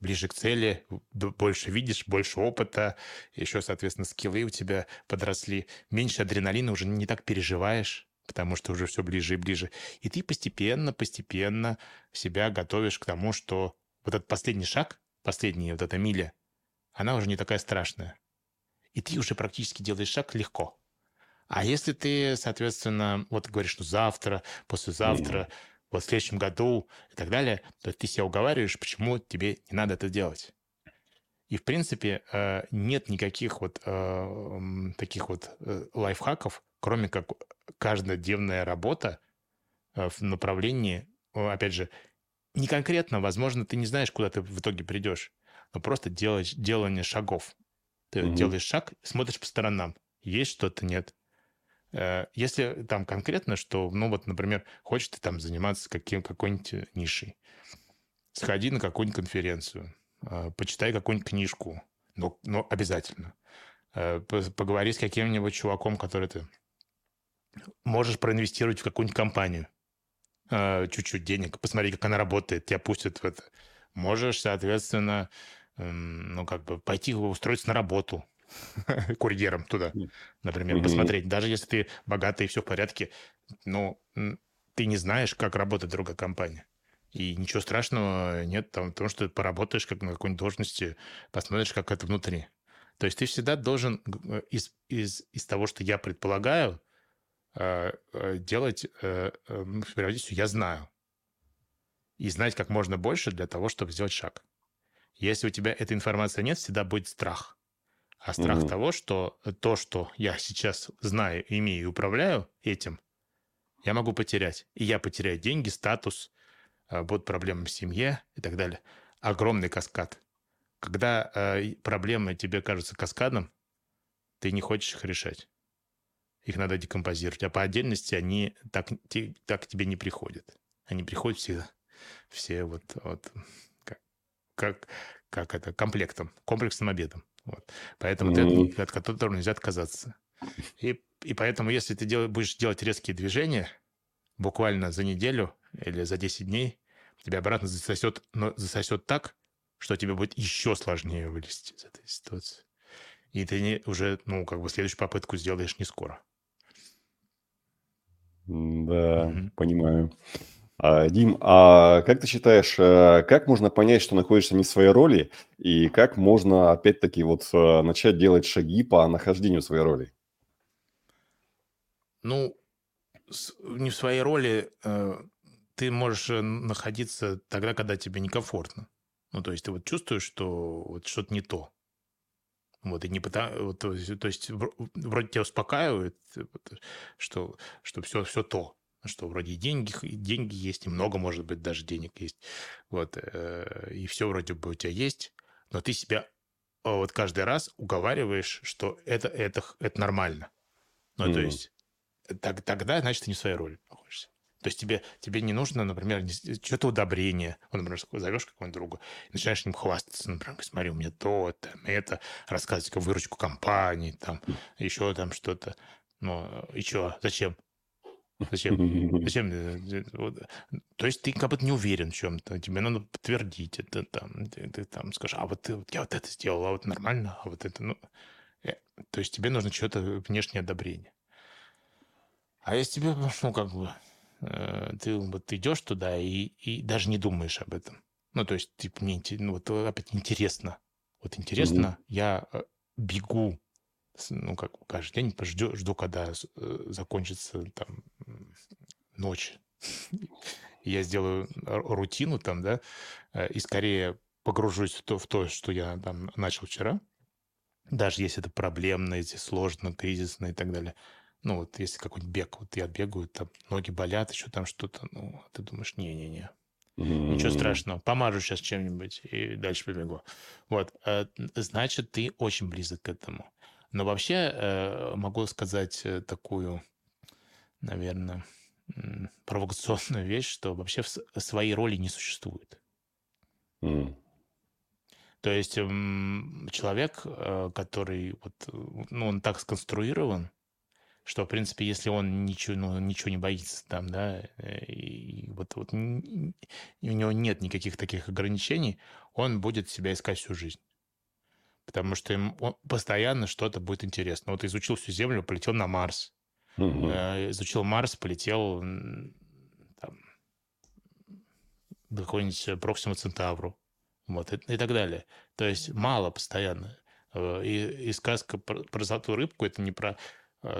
Ближе к цели, больше видишь, больше опыта, еще, соответственно, скиллы у тебя подросли, меньше адреналина, уже не так переживаешь, потому что уже все ближе и ближе. И ты постепенно, постепенно себя готовишь к тому, что вот этот последний шаг, последняя вот эта миля, она уже не такая страшная. И ты уже практически делаешь шаг легко. А если ты, соответственно, вот говоришь, что завтра, послезавтра, mm. вот в следующем году и так далее, то ты себя уговариваешь, почему тебе не надо это делать. И, в принципе, э, нет никаких вот э, таких вот э, лайфхаков, кроме как каждодневная работа в направлении, опять же, не конкретно, возможно, ты не знаешь, куда ты в итоге придешь но просто делать, делание шагов. Ты mm-hmm. делаешь шаг, смотришь по сторонам. Есть что-то, нет. Э, если там конкретно, что, ну вот, например, хочешь ты там заниматься каким, какой-нибудь нишей, сходи на какую-нибудь конференцию, э, почитай какую-нибудь книжку, но, но обязательно. Э, поговори с каким-нибудь чуваком, который ты можешь проинвестировать в какую-нибудь компанию, чуть-чуть денег, посмотри, как она работает, тебя пустят в это. Можешь, соответственно, Эм, ну, как бы пойти устроиться на работу курьером туда, например, посмотреть. Даже если ты богатый и все в порядке, ну, ты не знаешь, как работает другая компания. И ничего страшного нет там, потому что ты поработаешь как на какой-нибудь должности, посмотришь, как это внутри. То есть ты всегда должен э, из, из, из того, что я предполагаю, э, э, делать периодически «я знаю». И знать как можно больше для того, чтобы сделать шаг. Если у тебя этой информации нет, всегда будет страх. А страх угу. того, что то, что я сейчас знаю, имею и управляю этим, я могу потерять. И я потеряю деньги, статус, будут проблемы в семье и так далее. Огромный каскад. Когда э, проблемы тебе кажутся каскадом, ты не хочешь их решать. Их надо декомпозировать. А по отдельности они так, те, так к тебе не приходят. Они приходят всегда. Все вот, вот как, как это, комплектом, комплексным обедом. Вот. Поэтому mm-hmm. ты, от которого нельзя отказаться. И, и поэтому, если ты дел, будешь делать резкие движения, буквально за неделю или за 10 дней, тебя обратно засосет, но засосет так, что тебе будет еще сложнее вылезти из этой ситуации. И ты не, уже, ну, как бы следующую попытку сделаешь не скоро. Да, угу. понимаю. А, Дим, а как ты считаешь, э, как можно понять, что находишься не в своей роли, и как можно, опять-таки, вот э, начать делать шаги по нахождению своей роли? Ну, не в своей роли э, ты можешь находиться тогда, когда тебе некомфортно. Ну, то есть ты вот чувствуешь, что вот что-то не то. Вот, и не потому, вот, то, есть, то есть вроде тебя успокаивает, что, что все, все то, что вроде и деньги, и деньги есть, и много, может быть, даже денег есть. Вот, и все вроде бы у тебя есть, но ты себя вот каждый раз уговариваешь, что это, это, это нормально. Ну, mm. то есть так, тогда, значит, ты не в своей роли находишься. То есть тебе, тебе не нужно, например, что-то удобрение. Вот, например, зовешь какого-нибудь друга, начинаешь ним хвастаться. Например, смотри, у меня то, там, это, рассказывать как выручку компании, там, еще там что-то. Ну, и что? Зачем? Зачем? Зачем? То есть ты как будто не уверен в чем-то, тебе надо подтвердить это, там, ты, ты там скажешь, а вот ты, я вот это сделал, а вот нормально, а вот это, ну... Э, то есть тебе нужно что-то внешнее одобрение. А если тебе, ну, как бы, э, ты вот идешь туда и, и даже не думаешь об этом. Ну, то есть, типа, мне ну, вот опять интересно. Вот интересно, mm-hmm. я э, бегу, ну, как каждый день жду, жду, когда э, закончится там ночь. я сделаю рутину там, да, и скорее погружусь в то, в то, что я там начал вчера, даже если это проблемно, если сложно, кризисно и так далее – ну, вот если какой-нибудь бег, вот я бегаю, там ноги болят, еще там что-то, ну, ты думаешь, не-не-не, Ничего страшного. Помажу сейчас чем-нибудь и дальше побегу. Вот. Э, значит, ты очень близок к этому. Но вообще э, могу сказать э, такую, наверное, провокационную вещь, что вообще своей роли не существует. Mm. То есть человек, который вот, ну, он так сконструирован, что, в принципе, если он ничего, ну, ничего не боится там, да, э, и вот, вот у него нет никаких таких ограничений, он будет себя искать всю жизнь. Потому что ему постоянно что-то будет интересно. Вот изучил всю Землю, полетел на Марс. Угу. Изучил Марс, полетел там, какой-нибудь Проксима Центавру. Вот, и, и так далее. То есть мало постоянно. Э, и, и сказка про, про золотую рыбку это не про Э,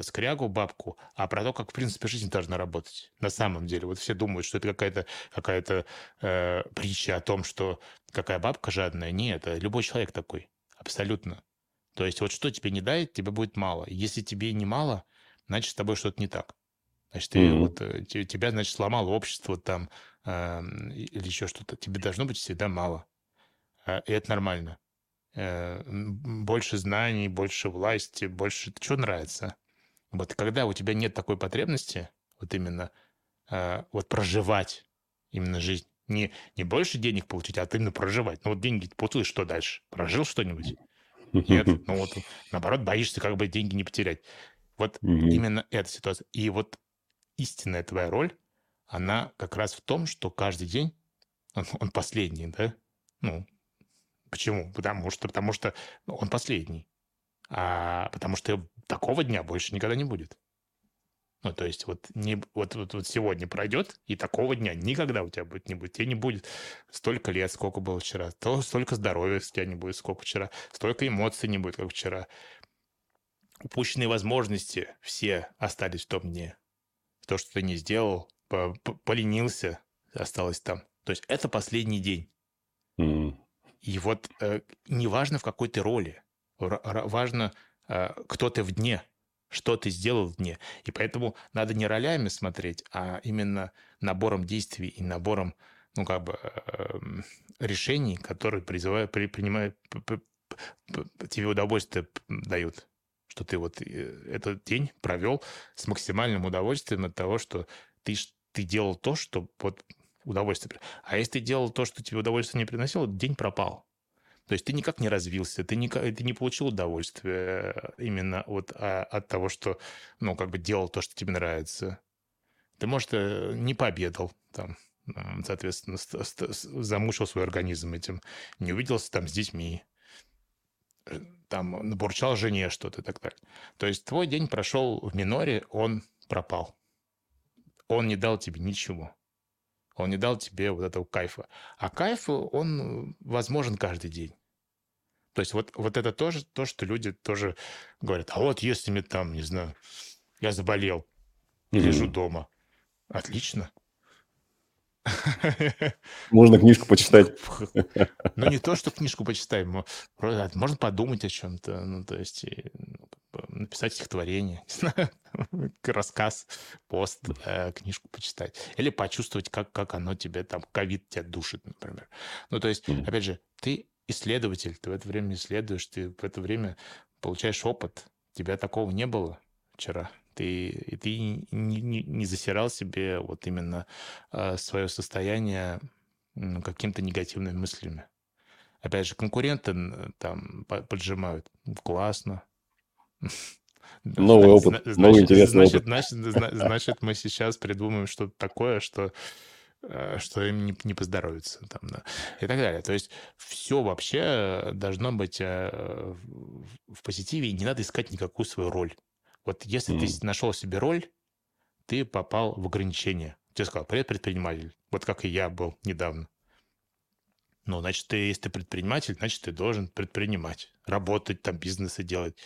скрягу, бабку, а про то, как, в принципе, жизнь должна работать. На самом деле. Вот все думают, что это какая-то какая э, притча о том, что какая бабка жадная. Нет, это любой человек такой. Абсолютно. То есть вот что тебе не дает, тебе будет мало. Если тебе не мало, значит, с тобой что-то не так. Значит, ты, mm-hmm. вот, э, тебя, значит, сломало общество там э, или еще что-то. Тебе должно быть всегда мало. Э, и это нормально. Э, больше знаний, больше власти, больше... Что нравится? Вот когда у тебя нет такой потребности, вот именно э, вот проживать именно жизнь, не, не больше денег получить, а именно проживать. Ну вот деньги получил, что дальше? Прожил что-нибудь? Нет. Ну вот наоборот, боишься как бы деньги не потерять. Вот именно эта ситуация. И вот истинная твоя роль, она как раз в том, что каждый день, он, он последний, да? Ну, почему? Потому что, потому что он последний. А, потому что такого дня больше никогда не будет. Ну, то есть вот, не, вот, вот, вот сегодня пройдет, и такого дня никогда у тебя будет не будет. Тебе не будет столько лет, сколько было вчера. То столько здоровья у тебя не будет, сколько вчера. Столько эмоций не будет, как вчера. Упущенные возможности все остались в том дне. То, что ты не сделал, поленился, осталось там. То есть это последний день. Mm. И вот э, неважно, в какой ты роли, важно кто ты в дне, что ты сделал в дне. И поэтому надо не ролями смотреть, а именно набором действий и набором ну, как бы, эм, решений, которые призывают, при, принимают, тебе удовольствие дают. Что ты вот э, этот день провел с максимальным удовольствием от того, что ты, ты делал то, что вот удовольствие. А если ты делал то, что тебе удовольствие не приносило, день пропал. То есть ты никак не развился, ты, никак, ты не получил удовольствия именно вот а, от того, что, ну, как бы делал то, что тебе нравится. Ты, может, э, не пообедал там, соответственно, замучил свой организм этим, не увиделся там с детьми, э, там набурчал жене что-то и так далее. То есть твой день прошел в миноре, он пропал. Он не дал тебе ничего. Он не дал тебе вот этого кайфа. А кайф, он возможен каждый день. То есть вот, вот это тоже то, что люди тоже говорят, а вот если мне там, не знаю, я заболел, Лежу дома. Отлично. Можно книжку почитать. Ну, не то, что книжку почитать, можно подумать о чем-то, ну, то есть ну, написать стихотворение, рассказ, пост, э, книжку почитать. Или почувствовать, как, как оно тебе, там, ковид тебя душит, например. Ну, то есть, опять же, ты исследователь, ты в это время исследуешь, ты в это время получаешь опыт. Тебя такого не было вчера. Ты, и ты не, не, не засирал себе вот именно э, свое состояние ну, каким-то негативными мыслями. Опять же, конкуренты там поджимают. Классно. Новый опыт, значит, новый интересный значит, опыт. Значит, значит, мы сейчас придумаем что-то такое, что Э, что им не, не поздоровится там, да, и так далее. То есть все вообще должно быть э, в позитиве, и не надо искать никакую свою роль. Вот если mm. ты нашел себе роль, ты попал в ограничение. Тебе сказал, привет, предприниматель. Вот как и я был недавно. Ну, значит, ты, если ты предприниматель, значит, ты должен предпринимать, работать, там, бизнесы делать.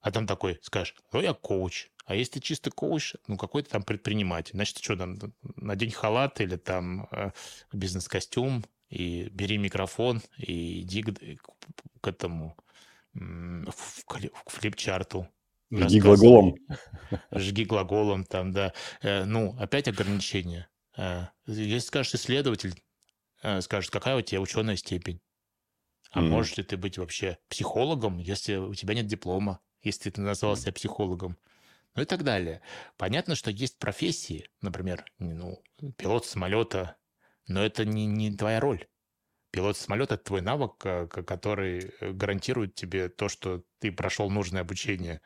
А там такой скажешь, ну, я коуч. А если чисто коуч, ну, какой-то там предприниматель, значит, что там, надень халат или там э, бизнес-костюм, и бери микрофон, и иди к, к этому, в флипчарту. Жги глаголом. Жги глаголом там, да. Э, ну, опять ограничения. Э, если скажешь исследователь, скажет, какая у тебя ученая степень. А mm. можешь ли ты быть вообще психологом, если у тебя нет диплома, если ты назвал себя психологом? ну и так далее. Понятно, что есть профессии, например, ну, пилот самолета, но это не, не твоя роль. Пилот самолета – это твой навык, э, который э, гарантирует тебе то, что ты прошел нужное обучение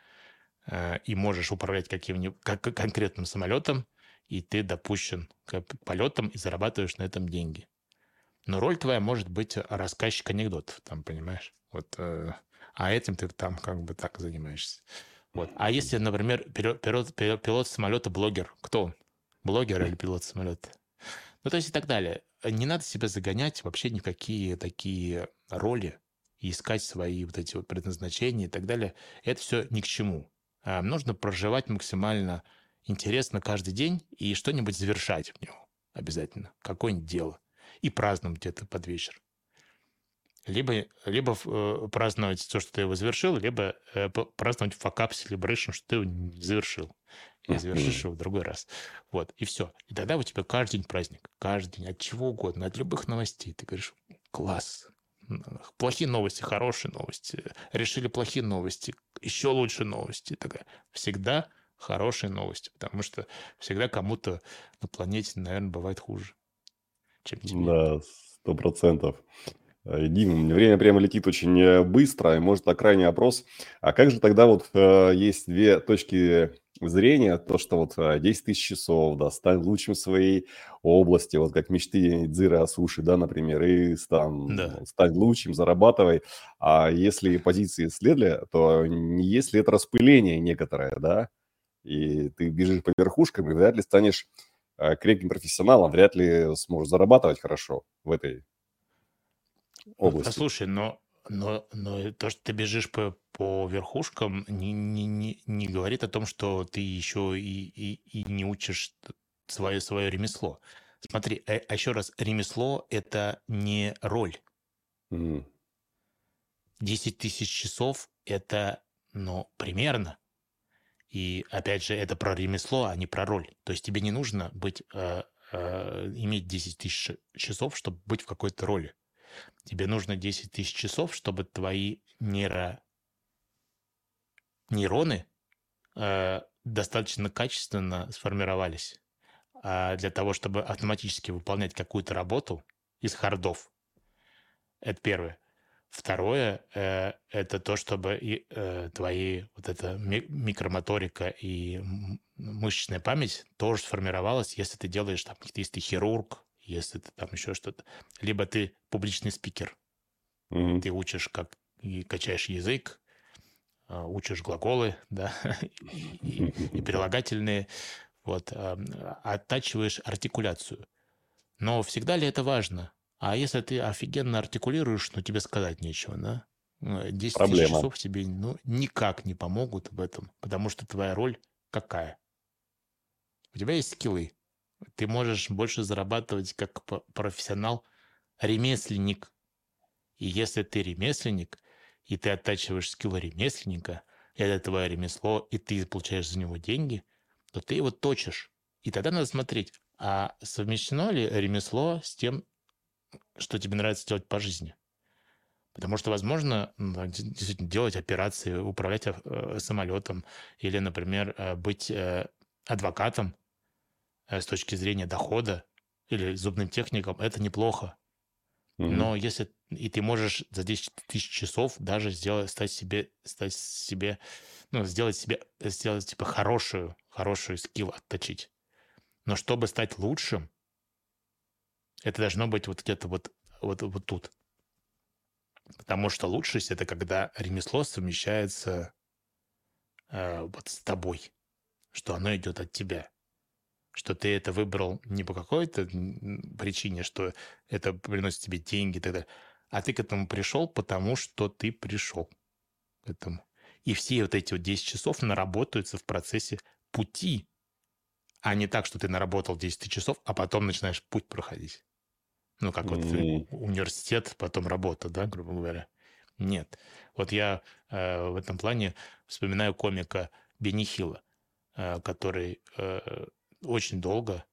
э, и можешь управлять каким-нибудь конкретным самолетом, и ты допущен к полетам и зарабатываешь на этом деньги. Но роль твоя может быть рассказчик анекдотов, там, понимаешь? Вот, а этим ты там как бы так занимаешься. Вот. А если, например, пилот, пилот, самолета блогер, кто он? Блогер или пилот самолета? Ну, то есть и так далее. Не надо себя загонять вообще никакие такие роли и искать свои вот эти вот предназначения и так далее. Это все ни к чему. А нужно проживать максимально интересно каждый день и что-нибудь завершать в него обязательно. Какое-нибудь дело. И праздновать где-то под вечер либо, либо э, праздновать то, что ты его завершил, либо э, праздновать факап celebration, что ты его не завершил. И завершишь его в другой раз. Вот, и все. И тогда у тебя каждый день праздник. Каждый день, от чего угодно, от любых новостей. Ты говоришь, класс, плохие новости, хорошие новости. Решили плохие новости, еще лучше новости. Такая. Всегда хорошие новости, потому что всегда кому-то на планете, наверное, бывает хуже, чем тебе. Да, сто процентов. Э, Дим, время прямо летит очень э, быстро, и может так крайний опрос. А как же тогда вот э, есть две точки зрения, то, что вот 10 тысяч часов, да, стань лучшим в своей области, вот как мечты Дзира Суши, да, например, и там, да. стань лучшим, зарабатывай. А если позиции исследовали, то не есть ли это распыление некоторое, да, и ты бежишь по верхушкам, и вряд ли станешь крепким профессионалом, вряд ли сможешь зарабатывать хорошо в этой области. Послушай, но, но, но то, что ты бежишь по, по верхушкам, не, не, не, не говорит о том, что ты еще и, и, и не учишь свое, свое ремесло. Смотри, а, а еще раз, ремесло – это не роль. Mm. 10 тысяч часов – это, ну, примерно. И, опять же, это про ремесло, а не про роль. То есть тебе не нужно быть, э, э, иметь 10 тысяч часов, чтобы быть в какой-то роли. Тебе нужно 10 тысяч часов, чтобы твои нейро... нейроны э, достаточно качественно сформировались э, для того, чтобы автоматически выполнять какую-то работу из хардов. Это первое. Второе э, это то, чтобы и, э, твои вот эта ми- микромоторика и мышечная память тоже сформировалась, если ты делаешь там, если ты хирург, если ты там еще что-то. Либо ты публичный спикер. Mm-hmm. Ты учишь, как и качаешь язык, а, учишь глаголы, да, и, и прилагательные, вот, а, оттачиваешь артикуляцию. Но всегда ли это важно? А если ты офигенно артикулируешь, но тебе сказать нечего, да? 10 ну, тысяч часов тебе ну, никак не помогут в этом, потому что твоя роль какая? У тебя есть скиллы. Ты можешь больше зарабатывать как профессионал, ремесленник. И если ты ремесленник, и ты оттачиваешь скиллы ремесленника, это твое ремесло, и ты получаешь за него деньги, то ты его точишь. И тогда надо смотреть, а совмещено ли ремесло с тем, что тебе нравится делать по жизни. Потому что, возможно, действительно делать операции, управлять э, самолетом или, например, э, быть э, адвокатом с точки зрения дохода или зубным техником, это неплохо. Но если и ты можешь за 10 тысяч часов даже сделать, стать себе, стать себе, ну, сделать себе, сделать типа хорошую, хорошую скилл отточить. Но чтобы стать лучшим, это должно быть вот где-то вот, вот, вот тут. Потому что лучшесть – это когда ремесло совмещается э, вот с тобой, что оно идет от тебя что ты это выбрал не по какой-то причине, что это приносит тебе деньги и так далее, а ты к этому пришел, потому что ты пришел к этому. И все вот эти вот 10 часов наработаются в процессе пути, а не так, что ты наработал 10 часов, а потом начинаешь путь проходить. Ну, как вот mm-hmm. университет, потом работа, да, грубо говоря. Нет. Вот я э, в этом плане вспоминаю комика Бенни Хилла, э, который э, очень долго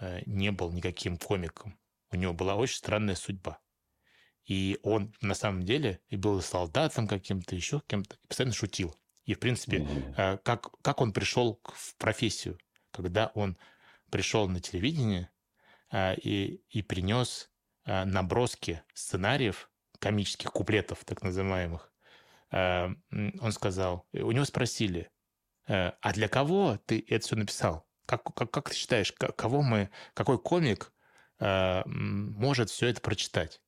э, не был никаким комиком. У него была очень странная судьба. И он на самом деле и был солдатом каким-то, еще кем-то, постоянно шутил. И, в принципе, mm-hmm. как, как он пришел в профессию, когда он пришел на телевидение э, и, и принес наброски сценариев, комических куплетов, так называемых, он сказал, у него спросили, а для кого ты это все написал? Как, как, как ты считаешь, кого мы, какой комик э, может все это прочитать?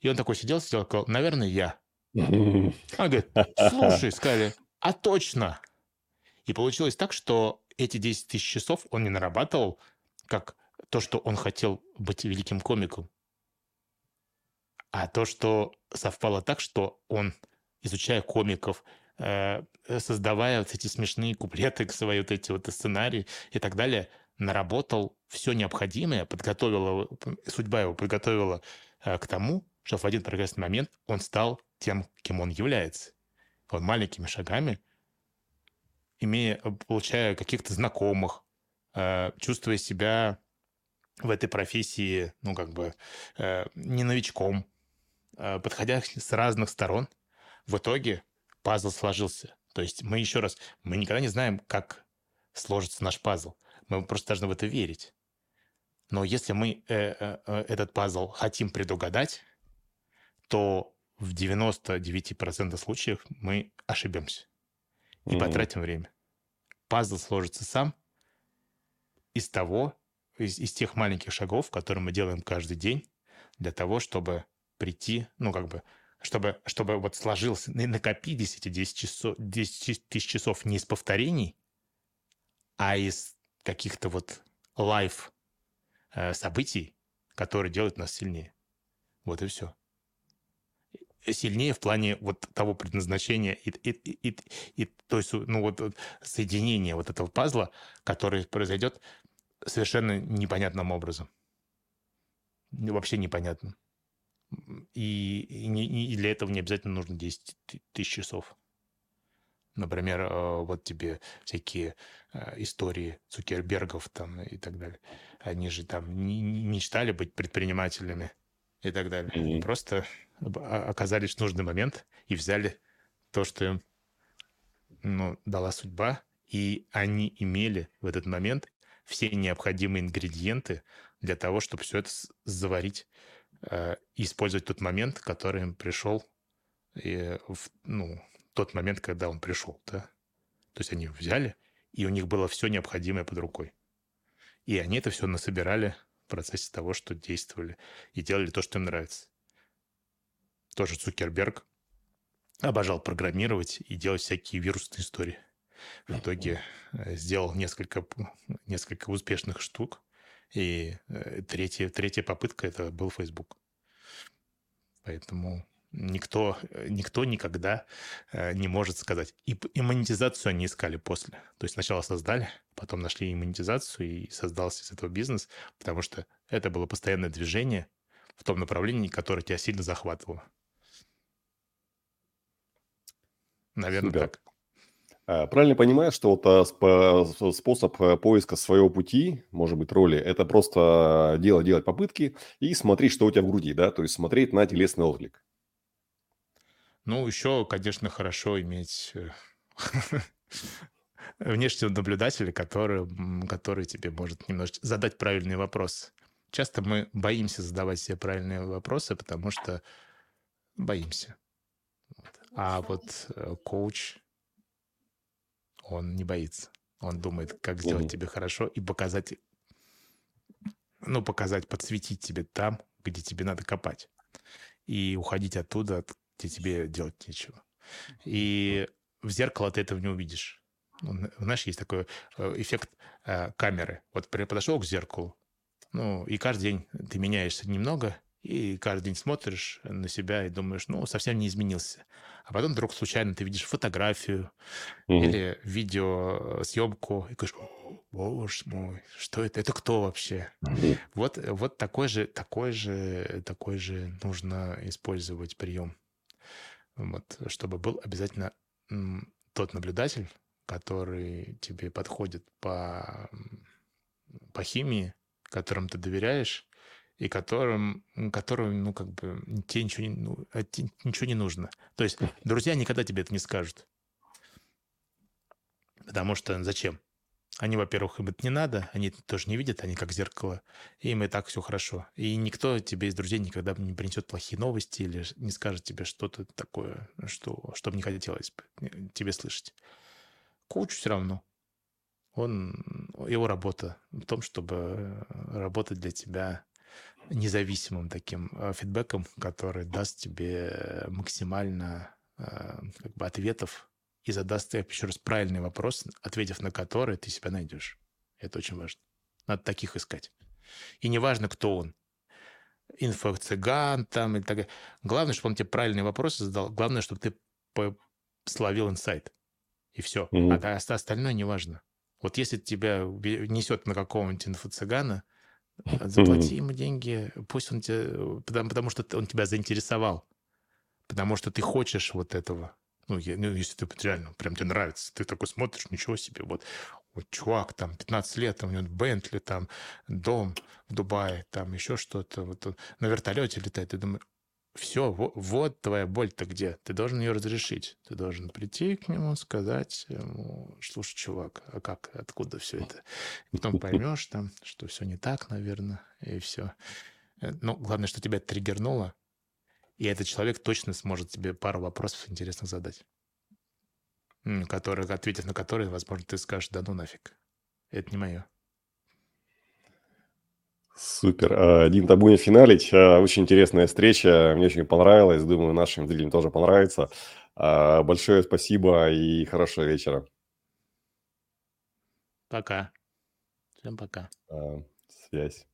И он такой сидел, сидел, сказал, наверное, я. Он говорит, слушай, сказали, а точно. И получилось так, что эти 10 тысяч часов он не нарабатывал, как то, что он хотел быть великим комиком, а то, что совпало так, что он, изучая комиков, создавая вот эти смешные куплеты, свои вот эти вот сценарии и так далее, наработал все необходимое, подготовила, судьба его подготовила э, к тому, что в один прекрасный момент он стал тем, кем он является. Он маленькими шагами, имея, получая каких-то знакомых, э, чувствуя себя в этой профессии, ну, как бы, не новичком, подходя с разных сторон, в итоге пазл сложился. То есть мы еще раз, мы никогда не знаем, как сложится наш пазл. Мы просто должны в это верить. Но если мы э, э, э этот пазл хотим предугадать, то в 99% случаев мы ошибемся и mm-hmm. потратим время. Пазл сложится сам из того, из, из тех маленьких шагов, которые мы делаем каждый день для того, чтобы прийти, ну, как бы чтобы, чтобы вот сложился, накопились эти 10, часов, 10 тысяч часов не из повторений, а из каких-то вот лайф э, событий, которые делают нас сильнее. Вот и все. Сильнее в плане вот того предназначения и, и, и, и, то есть, ну вот соединения вот этого пазла, который произойдет совершенно непонятным образом. Вообще непонятным. И, и, не, и для этого не обязательно нужно 10 тысяч часов. Например, э, вот тебе всякие э, истории Цукербергов там и так далее. Они же там не, не мечтали быть предпринимателями и так далее. Mm-hmm. Просто оказались в нужный момент и взяли то, что им ну, дала судьба, и они имели в этот момент все необходимые ингредиенты для того, чтобы все это заварить Э, использовать тот момент, который им пришел, и в, ну, тот момент, когда он пришел, да. То есть они взяли, и у них было все необходимое под рукой. И они это все насобирали в процессе того, что действовали и делали то, что им нравится. Тоже Цукерберг обожал программировать и делать всякие вирусные истории. В итоге э, сделал несколько, несколько успешных штук, и э, третья, третья попытка это был Facebook. Поэтому никто, э, никто никогда э, не может сказать. И, и монетизацию они искали после. То есть сначала создали, потом нашли и монетизацию, и создался из этого бизнес, потому что это было постоянное движение в том направлении, которое тебя сильно захватывало. Наверное, Супер. так. А, правильно понимаю, что вот а, способ э, поиска своего пути, может быть, роли, это просто делать, делать попытки и смотреть, что у тебя в груди, да, то есть смотреть на телесный отклик. Ну, еще, конечно, хорошо иметь э, внешнего наблюдателя, который, который тебе может немножечко задать правильные вопросы. Часто мы боимся задавать себе правильные вопросы, потому что боимся. А вот э, коуч, он не боится. Он думает, как сделать тебе хорошо и показать, ну, показать, подсветить тебе там, где тебе надо копать. И уходить оттуда, где тебе делать нечего. И в зеркало ты этого не увидишь. Ну, знаешь, есть такой э, эффект э, камеры. Вот подошел к зеркалу, ну, и каждый день ты меняешься немного, и каждый день смотришь на себя и думаешь, ну, совсем не изменился. А потом вдруг случайно ты видишь фотографию угу. или видеосъемку и говоришь, боже мой, что это? Это кто вообще? Угу. Вот, вот такой же, такой же, такой же нужно использовать прием вот, чтобы был обязательно тот наблюдатель, который тебе подходит по, по химии, которым ты доверяешь, и которым, которым, ну, как бы, тебе ничего не, ну, а ничего не нужно. То есть друзья никогда тебе это не скажут. Потому что зачем? Они, во-первых, им это не надо, они это тоже не видят, они как зеркало, им и так все хорошо. И никто тебе из друзей никогда не принесет плохие новости или не скажет тебе что-то такое, что, что бы не хотелось э, тебе слышать. Коуч все равно. Он, его работа в том, чтобы работать для тебя независимым таким э, фидбэком, который даст тебе максимально э, как бы ответов и задаст тебе еще раз правильный вопрос, ответив на который ты себя найдешь. Это очень важно. Надо таких искать. И неважно, кто он. Инфо-цыган там и так далее. Главное, чтобы он тебе правильные вопросы задал. Главное, чтобы ты словил инсайт. И все. Mm-hmm. А остальное неважно. Вот если тебя несет на какого-нибудь инфо-цыгана, заплати mm-hmm. ему деньги, пусть он тебе... Потому, потому что он тебя заинтересовал. Потому что ты хочешь вот этого. Ну, я, ну, если ты реально, прям тебе нравится, ты такой смотришь, ничего себе, вот, вот чувак, там, 15 лет, там, у него Бентли, там, дом в Дубае, там, еще что-то, вот он на вертолете летает, ты думаешь, все, вот, твоя боль-то где, ты должен ее разрешить, ты должен прийти к нему, сказать ему, слушай, чувак, а как, откуда все это? Потом поймешь там, что все не так, наверное, и все. Э, ну, главное, что тебя триггернуло, и этот человек точно сможет тебе пару вопросов интересных задать, которые, ответив на которые, возможно, ты скажешь, да ну нафиг, это не мое. Супер. А, Дим Табунин финалить. А, очень интересная встреча. Мне очень понравилось. Думаю, нашим зрителям тоже понравится. А, большое спасибо и хорошего вечера. Пока. Всем пока. Связь.